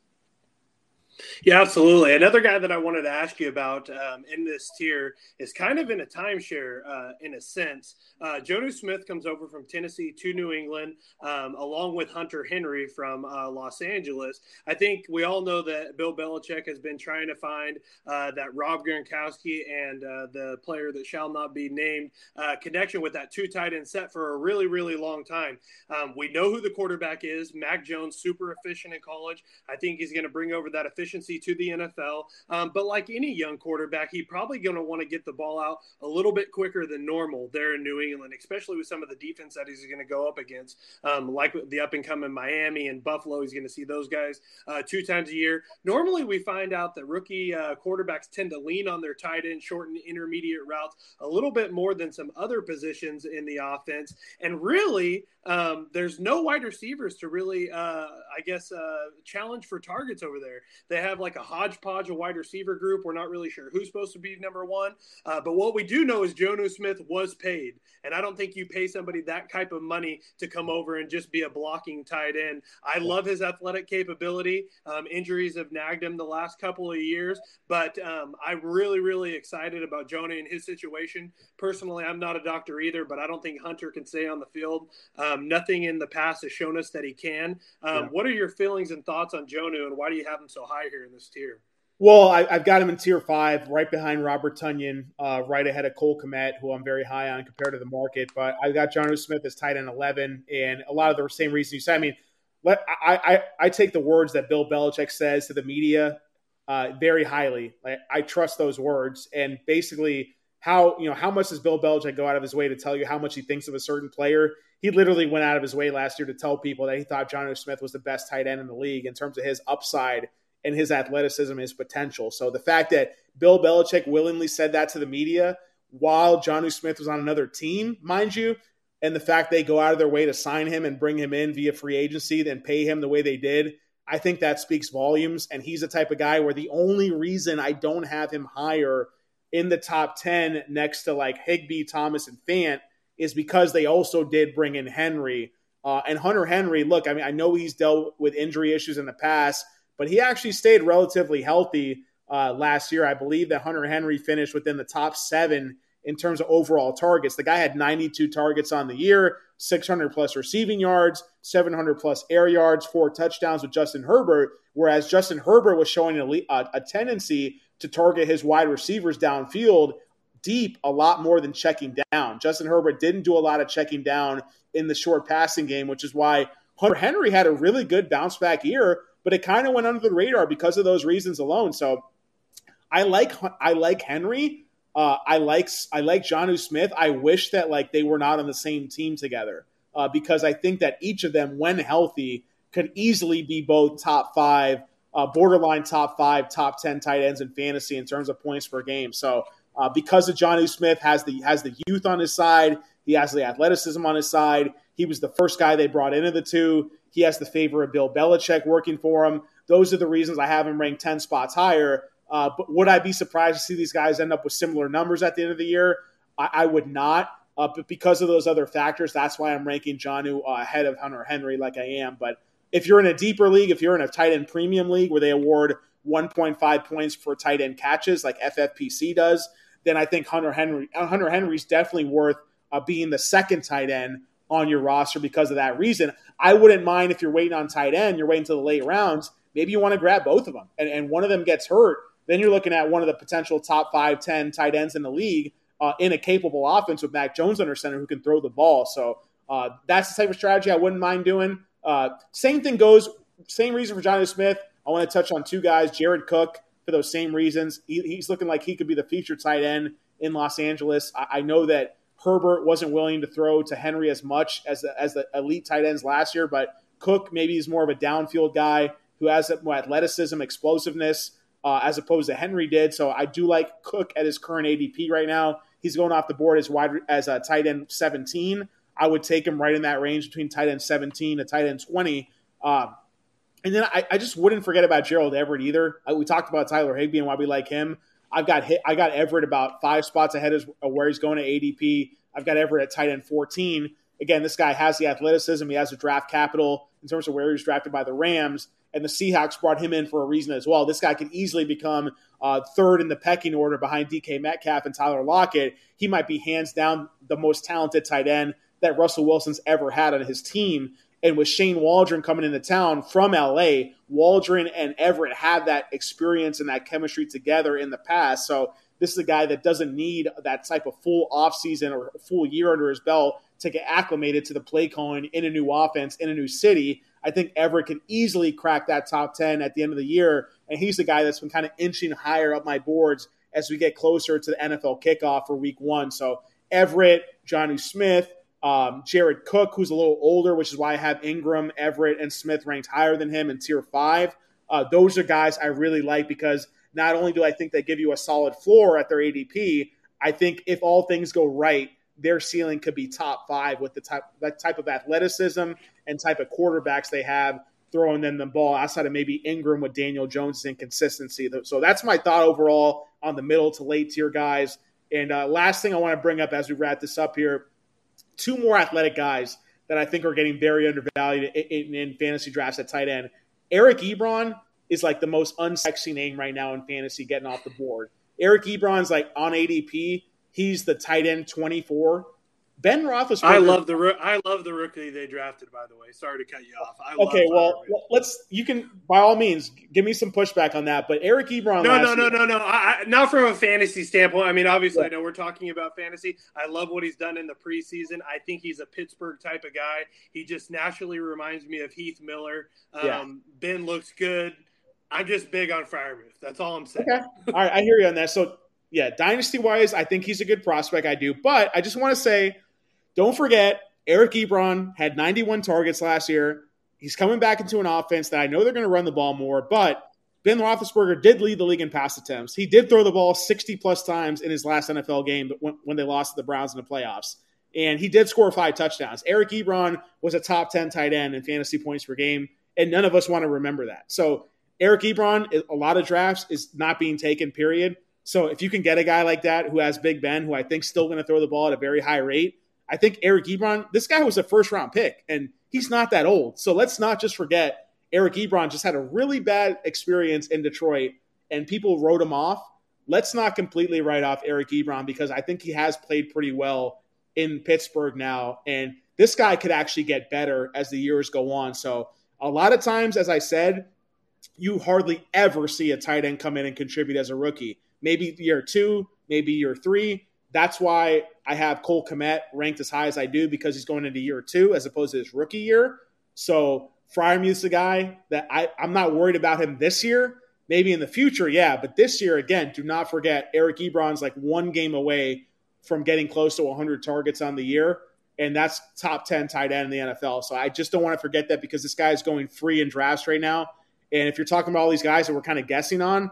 Yeah, absolutely. Another guy that I wanted to ask you about um, in this tier is kind of in a timeshare uh, in a sense. Uh, Jonnu Smith comes over from Tennessee to New England, um, along with Hunter Henry from uh, Los Angeles. I think we all know that Bill Belichick has been trying to find uh, that Rob Gronkowski and uh, the player that shall not be named uh, connection with that two tight end set for a really, really long time. Um, we know who the quarterback is. Mac Jones, super efficient in college. I think he's going to bring over that efficiency efficiency to the NFL. Um, but like any young quarterback, he's probably going to want to get the ball out a little bit quicker than normal there in New England, especially with some of the defense that he's going to go up against, um, like the up and coming Miami and Buffalo. He's going to see those guys uh, two times a year. Normally, we find out that rookie uh, quarterbacks tend to lean on their tight end, shorten intermediate routes a little bit more than some other positions in the offense. And really, um, there's no wide receivers to really, uh, I guess, uh, challenge for targets over there. They have like a hodgepodge of wide receiver group. We're not really sure who's supposed to be number one. Uh, but what we do know is Jonnu Smith was paid. And I don't think you pay somebody that type of money to come over and just be a blocking tight end. I love his athletic capability. Um, injuries have nagged him the last couple of years, but um, I'm really, really excited about Jonah and his situation. Personally, I'm not a doctor either, but I don't think Hunter can stay on the field. Um, nothing in the past has shown us that he can. Um, yeah. What are your feelings and thoughts on Jonah, and why do you have him so high here in this tier? Well, I, have got him in tier five, right behind Robert Tonyan, uh, right ahead of Cole Kmet, who I'm very high on compared to the market. But I've got Jonnu Smith as tight end 11, and a lot of the same reasons you said. I mean, let, I, I, I take the words that Bill Belichick says to the media uh, very highly. I, I trust those words, and basically, how you know how much does Bill Belichick go out of his way to tell you how much he thinks of a certain player? He literally went out of his way last year to tell people that he thought Jonnu Smith was the best tight end in the league in terms of his upside and his athleticism, his potential. So the fact that Bill Belichick willingly said that to the media while Jonnu Smith was on another team, mind you, and the fact they go out of their way to sign him and bring him in via free agency, then pay him the way they did, I think that speaks volumes. And he's the type of guy where the only reason I don't have him higher in the top 10 next to like Higbee, Thomas, and Fant is because they also did bring in Henry. Uh, and Hunter Henry, look, I mean, I know he's dealt with injury issues in the past but he actually stayed relatively healthy uh, last year. I believe that Hunter Henry finished within the top seven in terms of overall targets. The guy had 92 targets on the year, 600 plus receiving yards, 700 plus air yards, four touchdowns with Justin Herbert. Whereas Justin Herbert was showing a, a tendency to target his wide receivers downfield deep a lot more than checking down. Justin Herbert didn't do a lot of checking down in the short passing game, which is why Hunter Henry had a really good bounce back year but it kind of went under the radar because of those reasons alone. So I like I like Henry. Uh, I like I like Jonnu Smith. I wish that like they were not on the same team together uh, because I think that each of them, when healthy, could easily be both top five, uh, borderline top five, top ten tight ends in fantasy in terms of points per game. So uh, because of Jonnu Smith has the has the youth on his side, he has the athleticism on his side. He was the first guy they brought into the two. He has the favor of Bill Belichick working for him. Those are the reasons I have him ranked 10 spots higher. Uh, but would I be surprised to see these guys end up with similar numbers at the end of the year? I, I would not. Uh, but because of those other factors, that's why I'm ranking Jonnu uh, ahead of Hunter Henry like I am. But if you're in a deeper league, if you're in a tight end premium league where they award 1.5 points for tight end catches like FFPC does, then I think Hunter Henry Hunter Henry's definitely worth uh, being the second tight end on your roster because of that reason. I wouldn't mind if you're waiting on tight end, you're waiting to the late rounds. Maybe you want to grab both of them, and, and one of them gets hurt. Then you're looking at one of the potential top five, 10 tight ends in the league uh, in a capable offense with Mac Jones under center who can throw the ball. So uh, that's the type of strategy I wouldn't mind doing. Uh, same thing goes, same reason for Jonnu Smith. I want to touch on two guys, Jared Cook, for those same reasons. He, he's looking like he could be the featured tight end in Los Angeles. I, I know that Herbert wasn't willing to throw to Henry as much as the, as the elite tight ends last year, but Cook maybe is more of a downfield guy who has more athleticism, explosiveness, uh, as opposed to Henry did. So I do like Cook at his current ADP right now. He's going off the board as wide as a tight end 17. I would take him right in that range between tight end 17 to tight end 20. Um, and then I, I, just wouldn't forget about Gerald Everett either. I, we talked about Tyler Higbee and why we like him. I've got hit, I got Everett about five spots ahead of where he's going to ADP. I've got Everett at tight end 14. Again, this guy has the athleticism. He has the draft capital in terms of where he was drafted by the Rams. And the Seahawks brought him in for a reason as well. This guy could easily become uh, third in the pecking order behind DK Metcalf and Tyler Lockett. He might be hands down the most talented tight end that Russell Wilson's ever had on his team. And with Shane Waldron coming into town from LA, Waldron and Everett have that experience and that chemistry together in the past. So this is a guy that doesn't need that type of full offseason or full year under his belt to get acclimated to the play calling in a new offense in a new city. I think Everett can easily crack that top 10 at the end of the year. And he's the guy that's been kind of inching higher up my boards as we get closer to the NFL kickoff for week one. So Everett, Jonnu Smith, um, Jared Cook, who's a little older, which is why I have Engram, Everett, and Smith ranked higher than him in tier five. Uh, those are guys I really like because not only do I think they give you a solid floor at their ADP, I think if all things go right, their ceiling could be top five with the type that type of athleticism and type of quarterbacks they have throwing them the ball outside of maybe Engram with Daniel Jones' inconsistency. So that's my thought overall on the middle to late tier guys. And uh, last thing I want to bring up as we wrap this up here two more athletic guys that I think are getting very undervalued in, in, in fantasy drafts at tight end. Eric Ebron is like the most unsexy name right now in fantasy getting off the board. Eric Ebron's like on ADP. He's the tight end 24. Ben Roethlisberger. I love the I love the rookie they drafted. By the way, sorry to cut you off. I okay, well, let's you can by all means give me some pushback on that. But Eric Ebron. No, no, no, no, no, I, not from a fantasy standpoint. I mean, obviously. I know we're talking about fantasy. I love what he's done in the preseason. I think he's a Pittsburgh type of guy. He just naturally reminds me of Heath Miller. Um, yeah. Ben looks good. I'm just big on Freiermuth. That's all I'm saying. Okay. All right, I hear you on that. So yeah, dynasty wise, I think he's a good prospect. I do, but I just want to say don't forget, Eric Ebron had 91 targets last year. He's coming back into an offense that I know they're going to run the ball more, but Ben Roethlisberger did lead the league in pass attempts. He did throw the ball 60 plus times in his last NFL game when, they lost to the Browns in the playoffs. And he did score five touchdowns. Eric Ebron was a top 10 tight end in fantasy points per game, and none of us want to remember that. So Eric Ebron, a lot of drafts is not being taken, period. So if you can get a guy like that who has Big Ben, who I think still going to throw the ball at a very high rate, I think Eric Ebron, this guy was a first round pick, and he's not that old. So let's not just forget Eric Ebron just had a really bad experience in Detroit, and people wrote him off. Let's not completely write off Eric Ebron because I think he has played pretty well in Pittsburgh now, and this guy could actually get better as the years go on. So a lot of times, as I said, you hardly ever see a tight end come in and contribute as a rookie. Maybe year two, maybe year three, that's why I have Cole Kmet ranked as high as I do because he's going into year two as opposed to his rookie year. So Freiermuth's the guy that I, I'm not worried about him this year. Maybe in the future, yeah. But this year, again, do not forget Eric Ebron's like one game away from getting close to 100 targets on the year. And that's top 10 tight end in the NFL. So I just don't want to forget that because this guy is going free in drafts right now. And if you're talking about all these guys that we're kind of guessing on,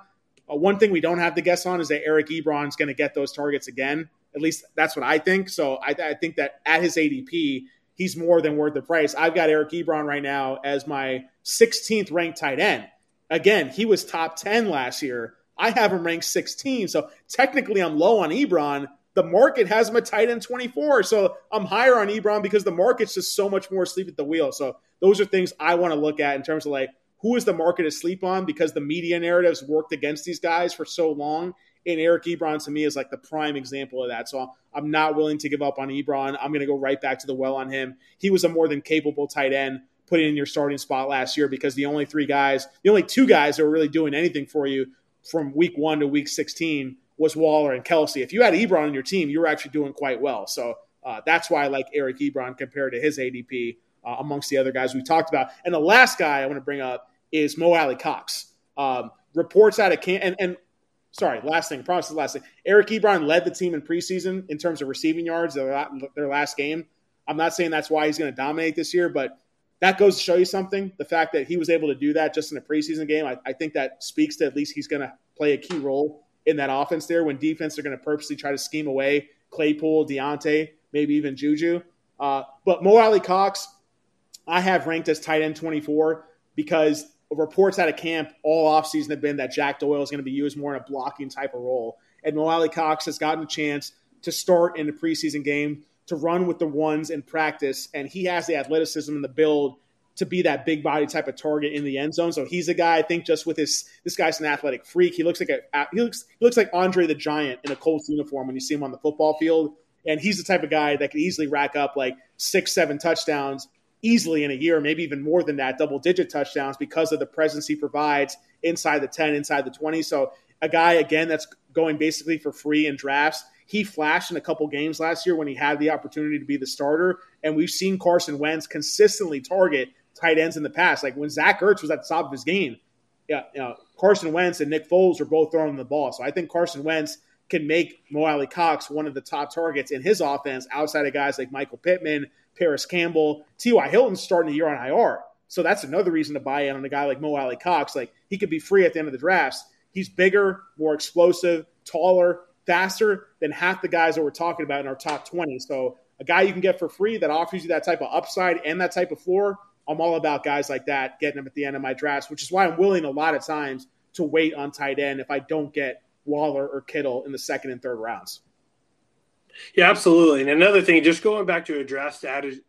uh, one thing we don't have to guess on is that Eric Ebron's going to get those targets again. At least that's what I think. So I, I, think that at his ADP, he's more than worth the price. I've got Eric Ebron right now as my 16th ranked tight end. Again, he was top 10 last year. I have him ranked 16. So technically, I'm low on Ebron. The market has him at tight end 24. So I'm higher on Ebron because the market's just so much more asleep at the wheel. So those are things I want to look at in terms of like who is the market asleep on because the media narratives worked against these guys for so long. And Eric Ebron to me is like the prime example of that. So I'm not willing to give up on Ebron. I'm going to go right back to the well on him. He was a more than capable tight end putting in your starting spot last year because the only three guys, the only two guys that were really doing anything for you from week one to week 16 was Waller and Kelce. If you had Ebron on your team, you were actually doing quite well. So uh, that's why I like Eric Ebron compared to his ADP uh, amongst the other guys we talked about. And the last guy I want to bring up is Mo Alie-Cox. Um, reports out of camp, and, and sorry, last thing, promise the last thing. Eric Ebron led the team in preseason in terms of receiving yards, their, last game. I'm not saying that's why he's going to dominate this year, but that goes to show you something. The fact that he was able to do that just in a preseason game, I, I think that speaks to at least he's going to play a key role in that offense there when defense are going to purposely try to scheme away Claypool, Diontae, maybe even Juju. Uh, but Mo Alie-Cox, I have ranked as tight end 24 because reports out of camp all offseason have been that Jack Doyle is going to be used more in a blocking type of role. And Mo Alie-Cox has gotten a chance to start in the preseason game, to run with the ones in practice, and he has the athleticism and the build to be that big body type of target in the end zone. So he's a guy I think just with his this guy's an athletic freak. He looks like a he looks he looks like Andre the Giant in a Colts uniform when you see him on the football field. And he's the type of guy that could easily rack up like six, seven touchdowns easily in a year, maybe even more than that, double digit touchdowns because of the presence he provides inside the 10, inside the 20. So a guy, again, that's going basically for free in drafts. He flashed in a couple games last year when he had the opportunity to be the starter. And we've seen Carson Wentz consistently target tight ends in the past. Like when Zach Ertz was at the top of his game, yeah, you know, Carson Wentz and Nick Foles are both throwing the ball. So I think Carson Wentz can make Mo Alie-Cox one of the top targets in his offense outside of guys like Michael Pittman, Parris Campbell, T.Y. Hilton's starting the year on IR. So that's another reason to buy in on a guy like Mo Alie-Cox. Like he could be free at the end of the drafts. He's bigger, more explosive, taller, faster than half the guys that we're talking about in our top 20. So a guy you can get for free that offers you that type of upside and that type of floor, I'm all about guys like that, getting them at the end of my drafts, which is why I'm willing a lot of times to wait on tight end if I don't get Waller or Kittle in the second and third rounds. Yeah, absolutely. And another thing, just going back to a draft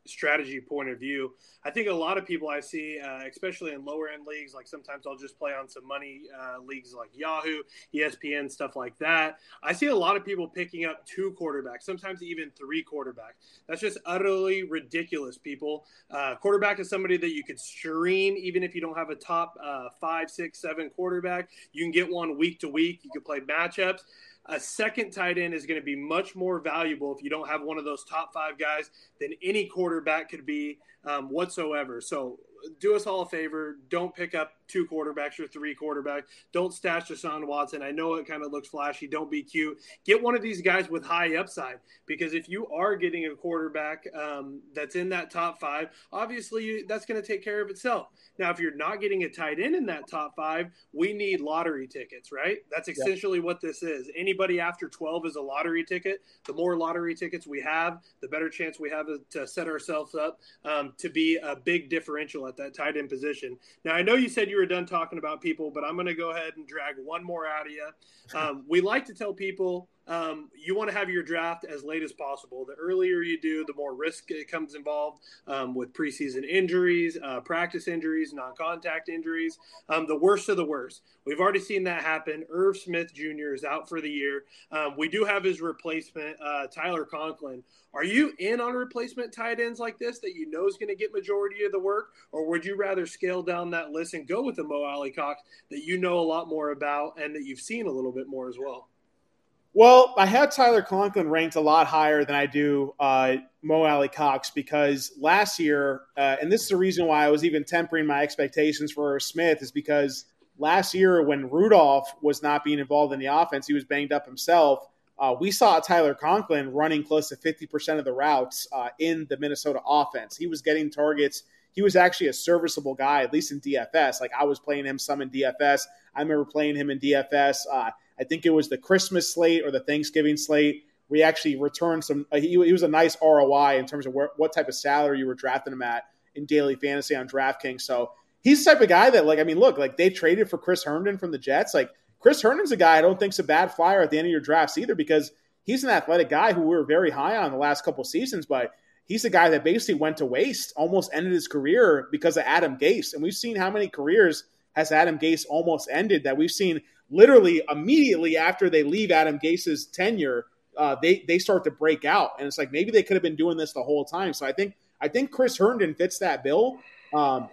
strategy point of view, I think a lot of people I see, uh, especially in lower end leagues, like sometimes I'll just play on some money uh, leagues like Yahoo, ESPN, stuff like that. I see a lot of people picking up two quarterbacks, sometimes even three quarterbacks. That's just utterly ridiculous, people. Uh, quarterback is somebody that you could stream, even if you don't have a top uh, five, six, seven quarterback. You can get one week to week. You can play matchups a second tight end is going to be much more valuable if you don't have one of those top five guys than any quarterback could be um, whatsoever. So do us all a favor. Don't pick up two quarterbacks or three quarterbacks. Don't stash Deshaun Watson. I know it kind of looks flashy. Don't be cute. Get one of these guys with high upside because if you are getting a quarterback um, that's in that top five, obviously that's going to take care of itself. Now, if you're not getting a tight end in that top five, we need lottery tickets, right? That's essentially yep. what this is. Anybody after 12 is a lottery ticket. The more lottery tickets we have, the better chance we have to set ourselves up um, to be a big differential at that tight end position. Now, I know you said you were done talking about people, but I'm going to go ahead and drag one more out of you. Um, we like to tell people um, you want to have your draft as late as possible. The earlier you do, the more risk it comes involved um, with preseason injuries, uh, practice injuries, non-contact injuries. Um, the worst of the worst. We've already seen that happen. Irv Smith Jr. is out for the year. Um, we do have his replacement, uh, Tyler Conklin. Are you in on replacement tight ends like this that you know is going to get majority of the work, or would you rather scale down that list and go with the Mo Alie-Cox that you know a lot more about and that you've seen a little bit more as well? Well, I have Tyler Conklin ranked a lot higher than I do uh, Mo Alie-Cox because last year, uh, and this is the reason why I was even tempering my expectations for Smith, is because last year when Rudolph was not being involved in the offense, he was banged up himself. Uh, we saw Tyler Conklin running close to 50% of the routes uh, in the Minnesota offense. He was getting targets. He was actually a serviceable guy, at least in DFS. Like I was playing him some in DFS. I remember playing him in DFS. Uh, I think it was the Christmas slate or the Thanksgiving slate. We actually returned some. Uh, he, he, was a nice ROI in terms of where, what type of salary you were drafting him at in daily fantasy on DraftKings. So he's the type of guy that, like, I mean, look, like they traded for Chris Herndon from the Jets. Like Chris Herndon's a guy I don't think's a bad flyer at the end of your drafts either because he's an athletic guy who we were very high on the last couple seasons, but he's a guy that basically went to waste, almost ended his career because of Adam Gase. And we've seen how many careers has Adam Gase almost ended that we've seen literally immediately after they leave Adam Gase's tenure, uh, they they start to break out, and it's like maybe they could have been doing this the whole time. So I think I think Chris Herndon fits that bill. Um,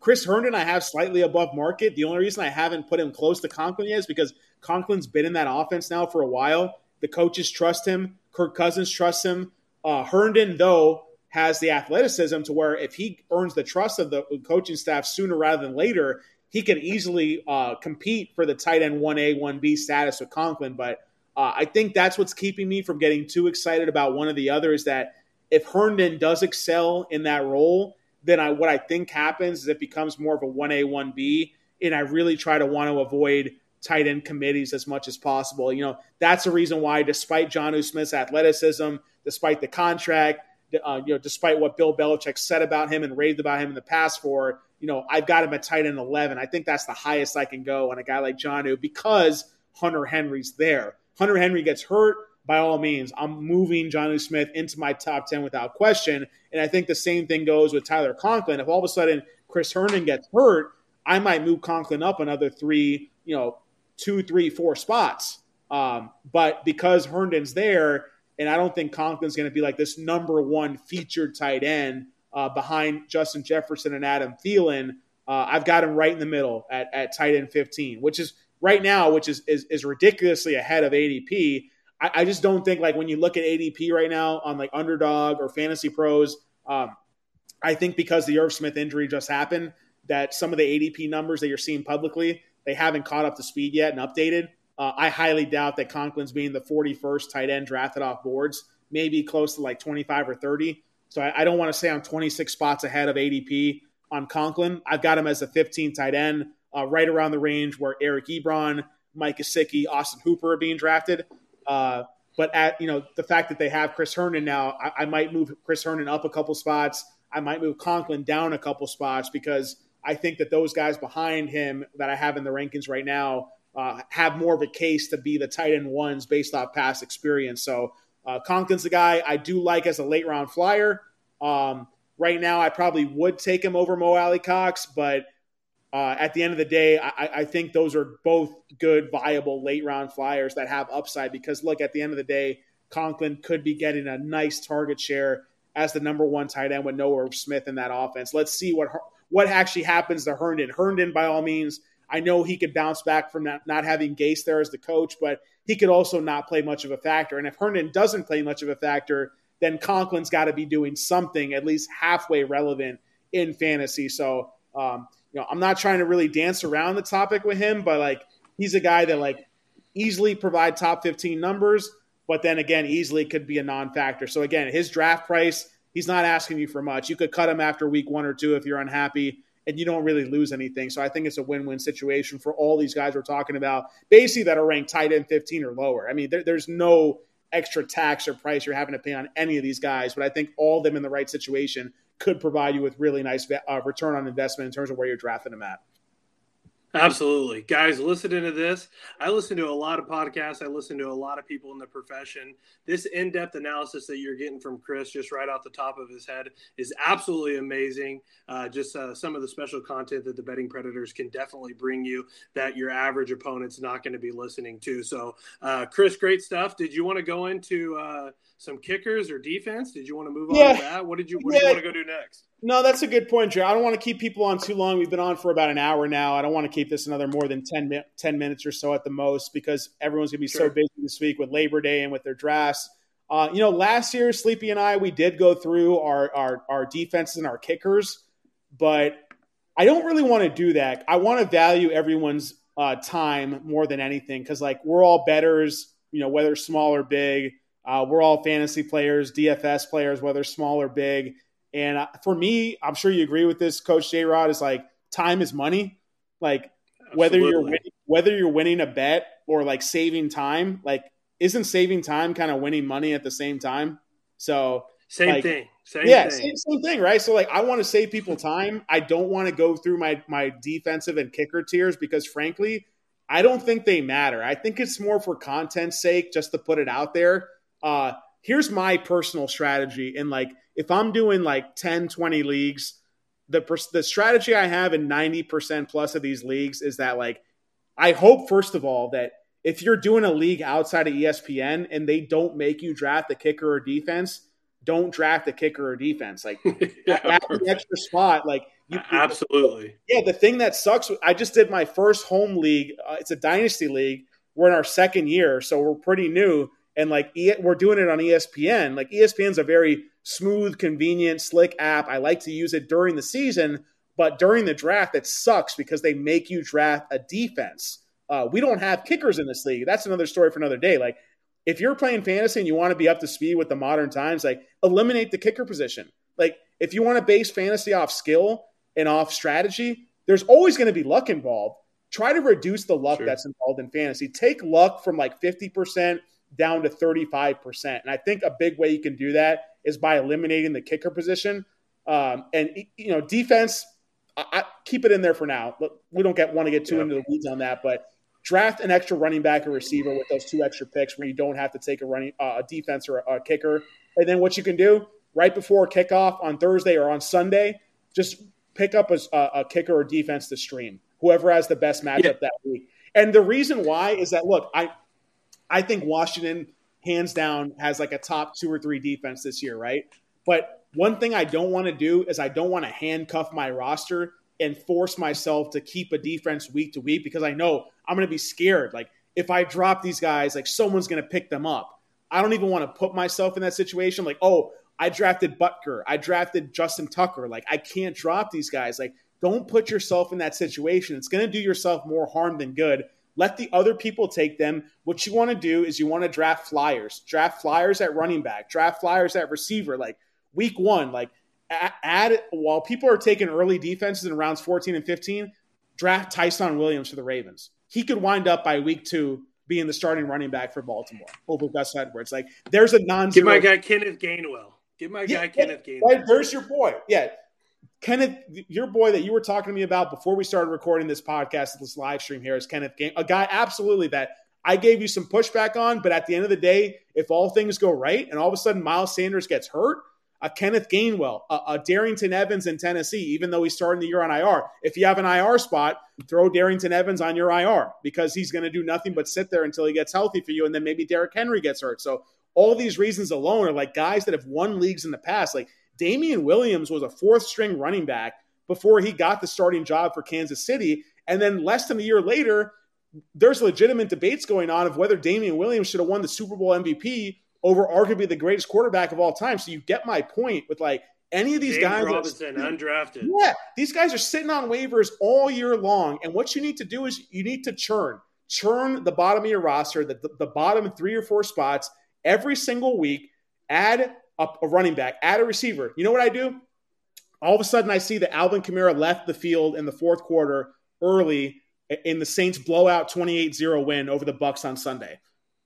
Chris Herndon, I have slightly above market. The only reason I haven't put him close to Conklin yet is because Conklin's been in that offense now for a while. The coaches trust him. Kirk Cousins trusts him. Uh, Herndon, though, has the athleticism to where if he earns the trust of the coaching staff sooner rather than later, he could easily uh, compete for the tight end 1A, 1B status with Conklin. But uh, I think that's what's keeping me from getting too excited about one or the other is that if Herndon does excel in that role, then I, what I think happens is it becomes more of a 1A, 1B. And I really try to want to avoid tight end committees as much as possible. You know, that's the reason why, despite Jonnu Smith's athleticism, despite the contract, uh, you know, despite what Bill Belichick said about him and raved about him in the past for, you know, I've got him at tight end 11. I think that's the highest I can go on a guy like Jonnu because Hunter Henry's there. Hunter Henry gets hurt, by all means, I'm moving Jonnu Smith into my top 10 without question. And I think the same thing goes with Tyler Conklin. If all of a sudden Chris Herndon gets hurt, I might move Conklin up another three, you know, two, three, four spots. Um, but because Herndon's there, and I don't think Conklin's going to be like this number one featured tight end uh, behind Justin Jefferson and Adam Thielen. Uh, I've got him right in the middle at, at tight end 15, which is right now, which is, is, is ridiculously ahead of ADP. I, I, just don't think like when you look at ADP right now on like underdog or fantasy pros, um, I think because the Irv Smith injury just happened, that some of the ADP numbers that you're seeing publicly, they haven't caught up to speed yet and updated. Uh, I highly doubt that Conklin's being the 41st tight end drafted off boards, maybe close to like 25 or 30. So I, I don't want to say I'm 26 spots ahead of ADP on Conklin. I've got him as a 15 tight end, uh, right around the range where Eric Ebron, Mike Gesicki, Austin Hooper are being drafted. Uh, but at you know the fact that they have Chris Herndon now, I, I, might move Chris Herndon up a couple spots. I might move Conklin down a couple spots because I think that those guys behind him that I have in the rankings right now uh, have more of a case to be the tight end ones based off past experience. So uh, Conklin's the guy I do like as a late round flyer. Um, right now, I probably would take him over Mo Alie-Cox, but uh, at the end of the day, I, I, think those are both good, viable late round flyers that have upside because, look, at the end of the day, Conklin could be getting a nice target share as the number one tight end with Noah Smith in that offense. Let's see what what actually happens to Herndon. Herndon, by all means, I know he could bounce back from not, not having Gase there as the coach, but he could also not play much of a factor. And if Herndon doesn't play much of a factor, then Conklin's got to be doing something at least halfway relevant in fantasy. So, um, you know, I'm not trying to really dance around the topic with him, but like he's a guy that like easily provide top 15 numbers, but then again, easily could be a non-factor. So again, his draft price, he's not asking you for much. You could cut him after week one or two if you're unhappy and you don't really lose anything. So I think it's a win-win situation for all these guys we're talking about, basically that are ranked tight end 15 or lower. I mean, there, there's no extra tax or price you're having to pay on any of these guys, but I think all of them in the right situation could provide you with really nice uh, return on investment in terms of where you're drafting them at. Absolutely. Guys, listening to this, I listen to a lot of podcasts. I listen to a lot of people in the profession. This in depth analysis that you're getting from Chris, just right off the top of his head, is absolutely amazing. Uh, just uh, some of the special content that the betting predators can definitely bring you that your average opponent's not going to be listening to. So, uh, Chris, great stuff. Did you want to go into uh, some kickers or defense? Did you want to move on yeah. to that? What did you, what yeah. do you want to go do next? No, that's a good point, Joe. I don't want to keep people on too long. We've been on for about an hour now. I don't want to keep this another more than 10, 10 minutes or so at the most because everyone's going to be sure. so busy this week with Labor Day and with their drafts. Uh, you know, last year, Sleepy and I, we did go through our, our, our defenses and our kickers, but I don't really want to do that. I want to value everyone's uh, time more than anything because, like, we're all bettors, you know, whether small or big. Uh, we're all fantasy players, DFS players, whether small or big and for me, I'm sure you agree with this, Coach J Rod. Is like time is money. Like Absolutely. whether you're winning, whether you're winning a bet or like saving time, like isn't saving time kind of winning money at the same time? So same like, thing. Same yeah, thing. Same, same thing, right? So like I want to save people time. I don't want to go through my my defensive and kicker tiers because frankly, I don't think they matter. I think it's more for content's sake, just to put it out there. Uh, here's my personal strategy and like if I'm doing like 10, 20 leagues, the the strategy I have in 90% plus of these leagues is that like I hope first of all that if you're doing a league outside of ESPN and they don't make you draft the kicker or defense, don't draft the kicker or defense. Like (laughs) yeah, the extra spot, like you, absolutely. Yeah, the thing that sucks. I just did my first home league. Uh, it's a dynasty league. We're in our second year, so we're pretty new, and like we're doing it on ESPN. Like ESPN's a very smooth, convenient, slick app. I like to use it during the season, but during the draft, it sucks because they make you draft a defense. Uh, we don't have kickers in this league. That's another story for another day. Like, if you're playing fantasy and you want to be up to speed with the modern times, like eliminate the kicker position. Like, if you want to base fantasy off skill and off strategy, there's always going to be luck involved. Try to reduce the luck sure. that's involved in fantasy. Take luck from like 50% down to 35%. And I think a big way you can do that is by eliminating the kicker position. Um, and you know, defense, I, I, keep it in there for now. We don't get want to get too yeah. into the weeds on that, but draft an extra running back or receiver with those two extra picks where you don't have to take a running uh, a defense or a, a, kicker. And then what you can do right before kickoff on Thursday or on Sunday, just pick up a, a kicker or defense to stream. Whoever has the best matchup yeah. that week. And the reason why is that look, I I think Washington hands down has like a top two or three defense this year, right? But one thing I don't want to do is I don't want to handcuff my roster and force myself to keep a defense week to week because I know I'm going to be scared. Like if I drop these guys, like someone's going to pick them up. I don't even want to put myself in that situation. Like, oh, I drafted Butker. I drafted Justin Tucker. Like, I can't drop these guys. Like, don't put yourself in that situation. It's going to do yourself more harm than good. Let the other people take them. What you want to do is you want to draft flyers, draft flyers at running back, draft flyers at receiver. Like week one, like add while people are taking early defenses in rounds 14 and 15, draft Ty'Son Williams for the Ravens. He could wind up by week two being the starting running back for Baltimore over Gus Edwards. Like there's a non. Give my guy Kenneth Gainwell. Give my guy yeah, Kenneth Gainwell. Right, there's your boy. Yeah, Kenneth, your boy that you were talking to me about before we started recording this podcast, this live stream here is Kenneth, Gainwell, a guy absolutely that I gave you some pushback on, but at the end of the day, if all things go right and all of a sudden Miles Sanders gets hurt, a Kenneth Gainwell, a, a Darrynton Evans in Tennessee, even though he's starting the year on IR. If you have an IR spot, throw Darrynton Evans on your IR because he's going to do nothing but sit there until he gets healthy for you, and then maybe Derrick Henry gets hurt. So all these reasons alone are like guys that have won leagues in the past. Like Damien Williams was a fourth string running back before he got the starting job for Kansas City. And then less than a year later, there's legitimate debates going on of whether Damien Williams should have won the Super Bowl MVP over arguably the greatest quarterback of all time. So you get my point with like any of these James guys. Robinson, are, undrafted. Yeah, these guys are sitting on waivers all year long. And what you need to do is you need to churn, churn the bottom of your roster, the, the, the bottom three or four spots every single week. Add a, a running back, add a receiver. You know what I do? All of a sudden, I see that Alvin Kamara left the field in the fourth quarter early in the Saints blowout 28-0 win over the Bucs on Sunday.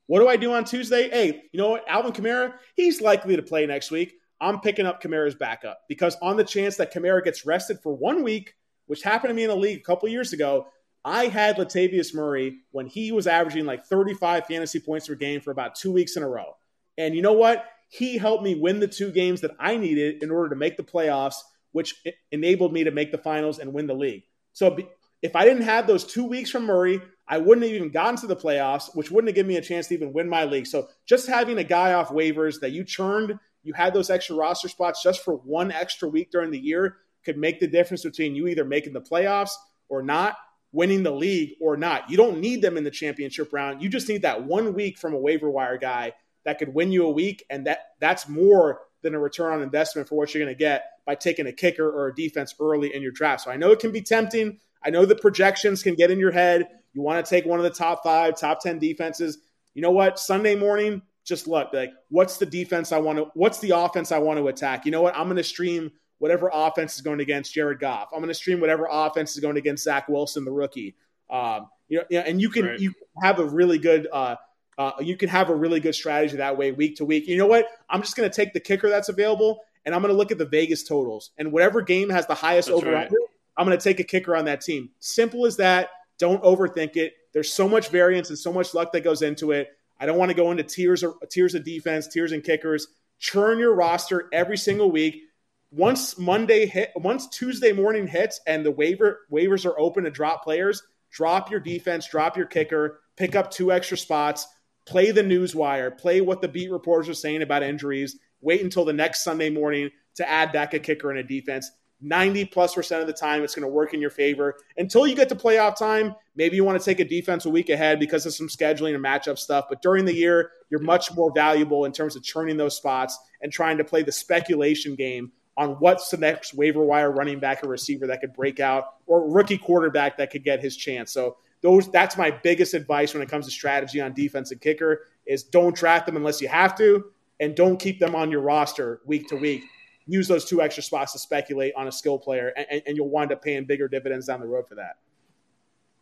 What do I do on Tuesday? Hey, you know what? Alvin Kamara, he's likely to play next week. I'm picking up Kamara's backup because on the chance that Kamara gets rested for one week, which happened to me in the league a couple years ago, I had Latavius Murray when he was averaging like 35 fantasy points per game for about two weeks in a row. And you know what? He helped me win the two games that I needed in order to make the playoffs, which enabled me to make the finals and win the league. So if I didn't have those two weeks from Murray, I wouldn't have even gotten to the playoffs, which wouldn't have given me a chance to even win my league. So just having a guy off waivers that you churned, you had those extra roster spots just for one extra week during the year could make the difference between you either making the playoffs or not, winning the league or not. You don't need them in the championship round. You just need that one week from a waiver wire guy that could win you a week, and that that's more than a return on investment for what you're going to get by taking a kicker or a defense early in your draft. So I know it can be tempting. I know the projections can get in your head. You want to take one of the top five, top 10 defenses. You know what? Sunday morning, just look like what's the defense I want to, what's the offense I want to attack? You know what? I'm going to stream whatever offense is going against Jared Goff. I'm going to stream whatever offense is going against Zach Wilson, the rookie. Um, you know, and you can right. you have a really good uh, uh, you can have a really good strategy that way week to week. You know what? I'm just going to take the kicker that's available and I'm going to look at the Vegas totals. And whatever game has the highest over right. I'm going to take a kicker on that team. Simple as that. Don't overthink it. There's so much variance and so much luck that goes into it. I don't want to go into tiers of tiers of defense, tiers and kickers. Churn your roster every single week. Once Monday hit, once Tuesday morning hits, and the waiver waivers are open to drop players, drop your defense, drop your kicker, pick up two extra spots play the news wire, play what the beat reporters are saying about injuries, wait until the next Sunday morning to add back a kicker and a defense. 90 plus percent of the time, it's going to work in your favor. Until you get to playoff time, maybe you want to take a defense a week ahead because of some scheduling and matchup stuff. But during the year, you're much more valuable in terms of churning those spots and trying to play the speculation game on what's the next waiver wire running back or receiver that could break out or rookie quarterback that could get his chance. So those that's my biggest advice when it comes to strategy on defense and kicker is don't draft them unless you have to and don't keep them on your roster week to week. Use those two extra spots to speculate on a skill player and, and you'll wind up paying bigger dividends down the road for that.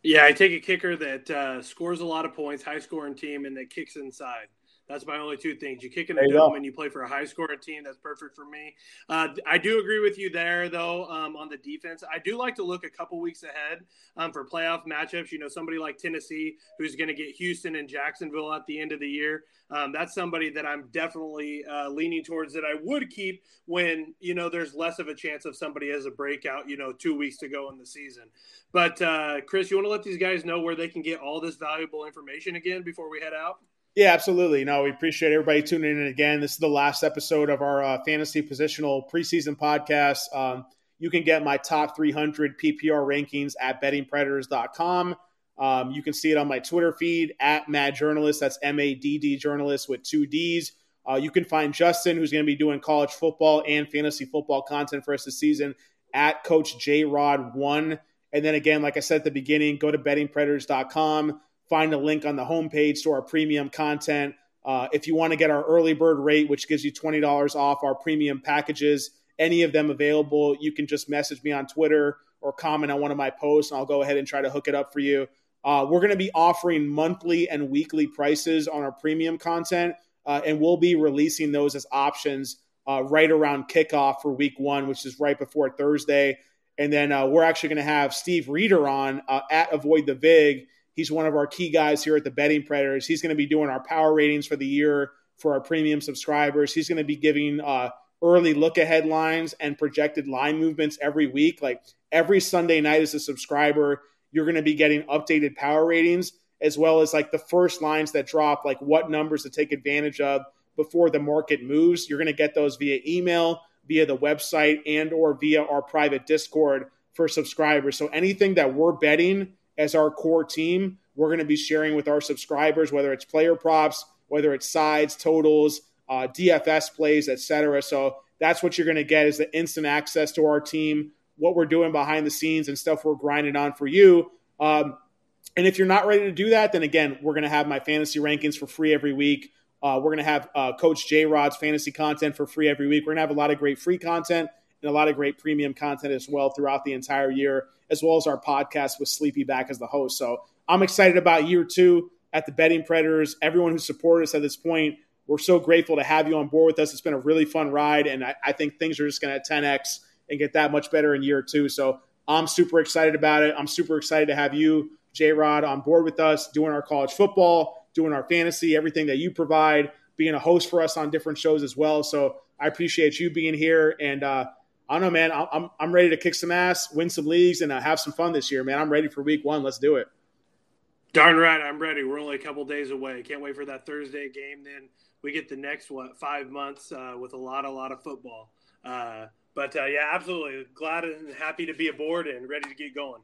Yeah i take a kicker that uh, scores a lot of points high scoring team and that kicks inside that's my only two things. You kick in the dome and you play for a high scoring team. That's perfect for me. Uh, I do agree with you there, though, um, on the defense. I do like to look a couple weeks ahead um, for playoff matchups. You know, somebody like Tennessee who's going to get Houston and Jacksonville at the end of the year. Um, that's somebody that I'm definitely uh, leaning towards that I would keep when, you know, there's less of a chance of somebody as a breakout, you know, two weeks to go in the season. But, uh, Chris, you want to let these guys know where they can get all this valuable information again before we head out? Yeah, absolutely. No, we appreciate everybody tuning in again. This is the last episode of our uh, fantasy positional preseason podcast. Um, you can get my top 300 PPR rankings at bettingpredators.com. Um, you can see it on my Twitter feed at Mad Journalist. That's M A D D Journalist with two D's. Uh, you can find Justin, who's going to be doing college football and fantasy football content for us this season, at Coach J Rod one. And then again, like I said at the beginning, go to bettingpredators.com, find a link on the homepage to our premium content. Uh, if you want to get our early bird rate, which gives you twenty dollars off our premium packages, any of them available, you can just message me on Twitter or comment on one of my posts, and I'll go ahead and try to hook it up for you. Uh, we're going to be offering monthly and weekly prices on our premium content, uh, and we'll be releasing those as options uh, right around kickoff for week one, which is right before Thursday. And then uh, we're actually going to have Steve Reeder on uh, at Avoid the Vig. He's one of our key guys here at the Betting Predators. He's going to be doing our power ratings for the year for our premium subscribers. He's going to be giving uh, early look ahead lines and projected line movements every week. Like every Sunday night as a subscriber, you're going to be getting updated power ratings as well as like the first lines that drop, like what numbers to take advantage of before the market moves. You're going to get those via email, via the website, and or via our private Discord for subscribers. So anything that we're betting as our core team, we're going to be sharing with our subscribers, whether it's player props, whether it's sides, totals, uh, DFS plays, etc. So that's what you're going to get is the instant access to our team what we're doing behind the scenes and stuff we're grinding on for you. Um, and if you're not ready to do that, then again, we're going to have my fantasy rankings for free every week. Uh, we're going to have uh, Coach J Rod's fantasy content for free every week. We're going to have a lot of great free content and a lot of great premium content as well throughout the entire year, as well as our podcast with Sleepy back as the host. So I'm excited about year two at the Betting Predators. Everyone who supported us at this point, we're so grateful to have you on board with us. It's been a really fun ride, and I, I think things are just going to 10x and get that much better in year two. So I'm super excited about it. I'm super excited to have you, J Rod, on board with us, doing our college football, doing our fantasy, everything that you provide, being a host for us on different shows as well. So I appreciate you being here. And uh, I don't know, man, I'm, I'm ready to kick some ass, win some leagues, and uh, have some fun this year, man. I'm ready for week one. Let's do it. Darn right, I'm ready. We're only a couple days away. Can't wait for that Thursday game. Then we get the next what five months uh, with a lot, a lot of football. Uh, but uh, yeah, absolutely glad and happy to be aboard and ready to get going.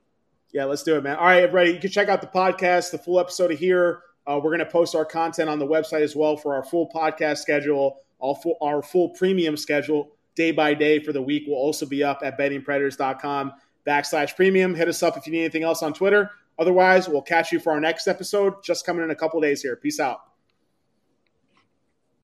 Yeah, let's do it, man. All right, everybody, you can check out the podcast, the full episode of here. Uh, we're going to post our content on the website as well for our full podcast schedule, all full, our full premium schedule day by day for the week will also be up at bettingpredators.com backslash premium. Hit us up if you need anything else on Twitter. Otherwise, we'll catch you for our next episode just coming in a couple days here. Peace out.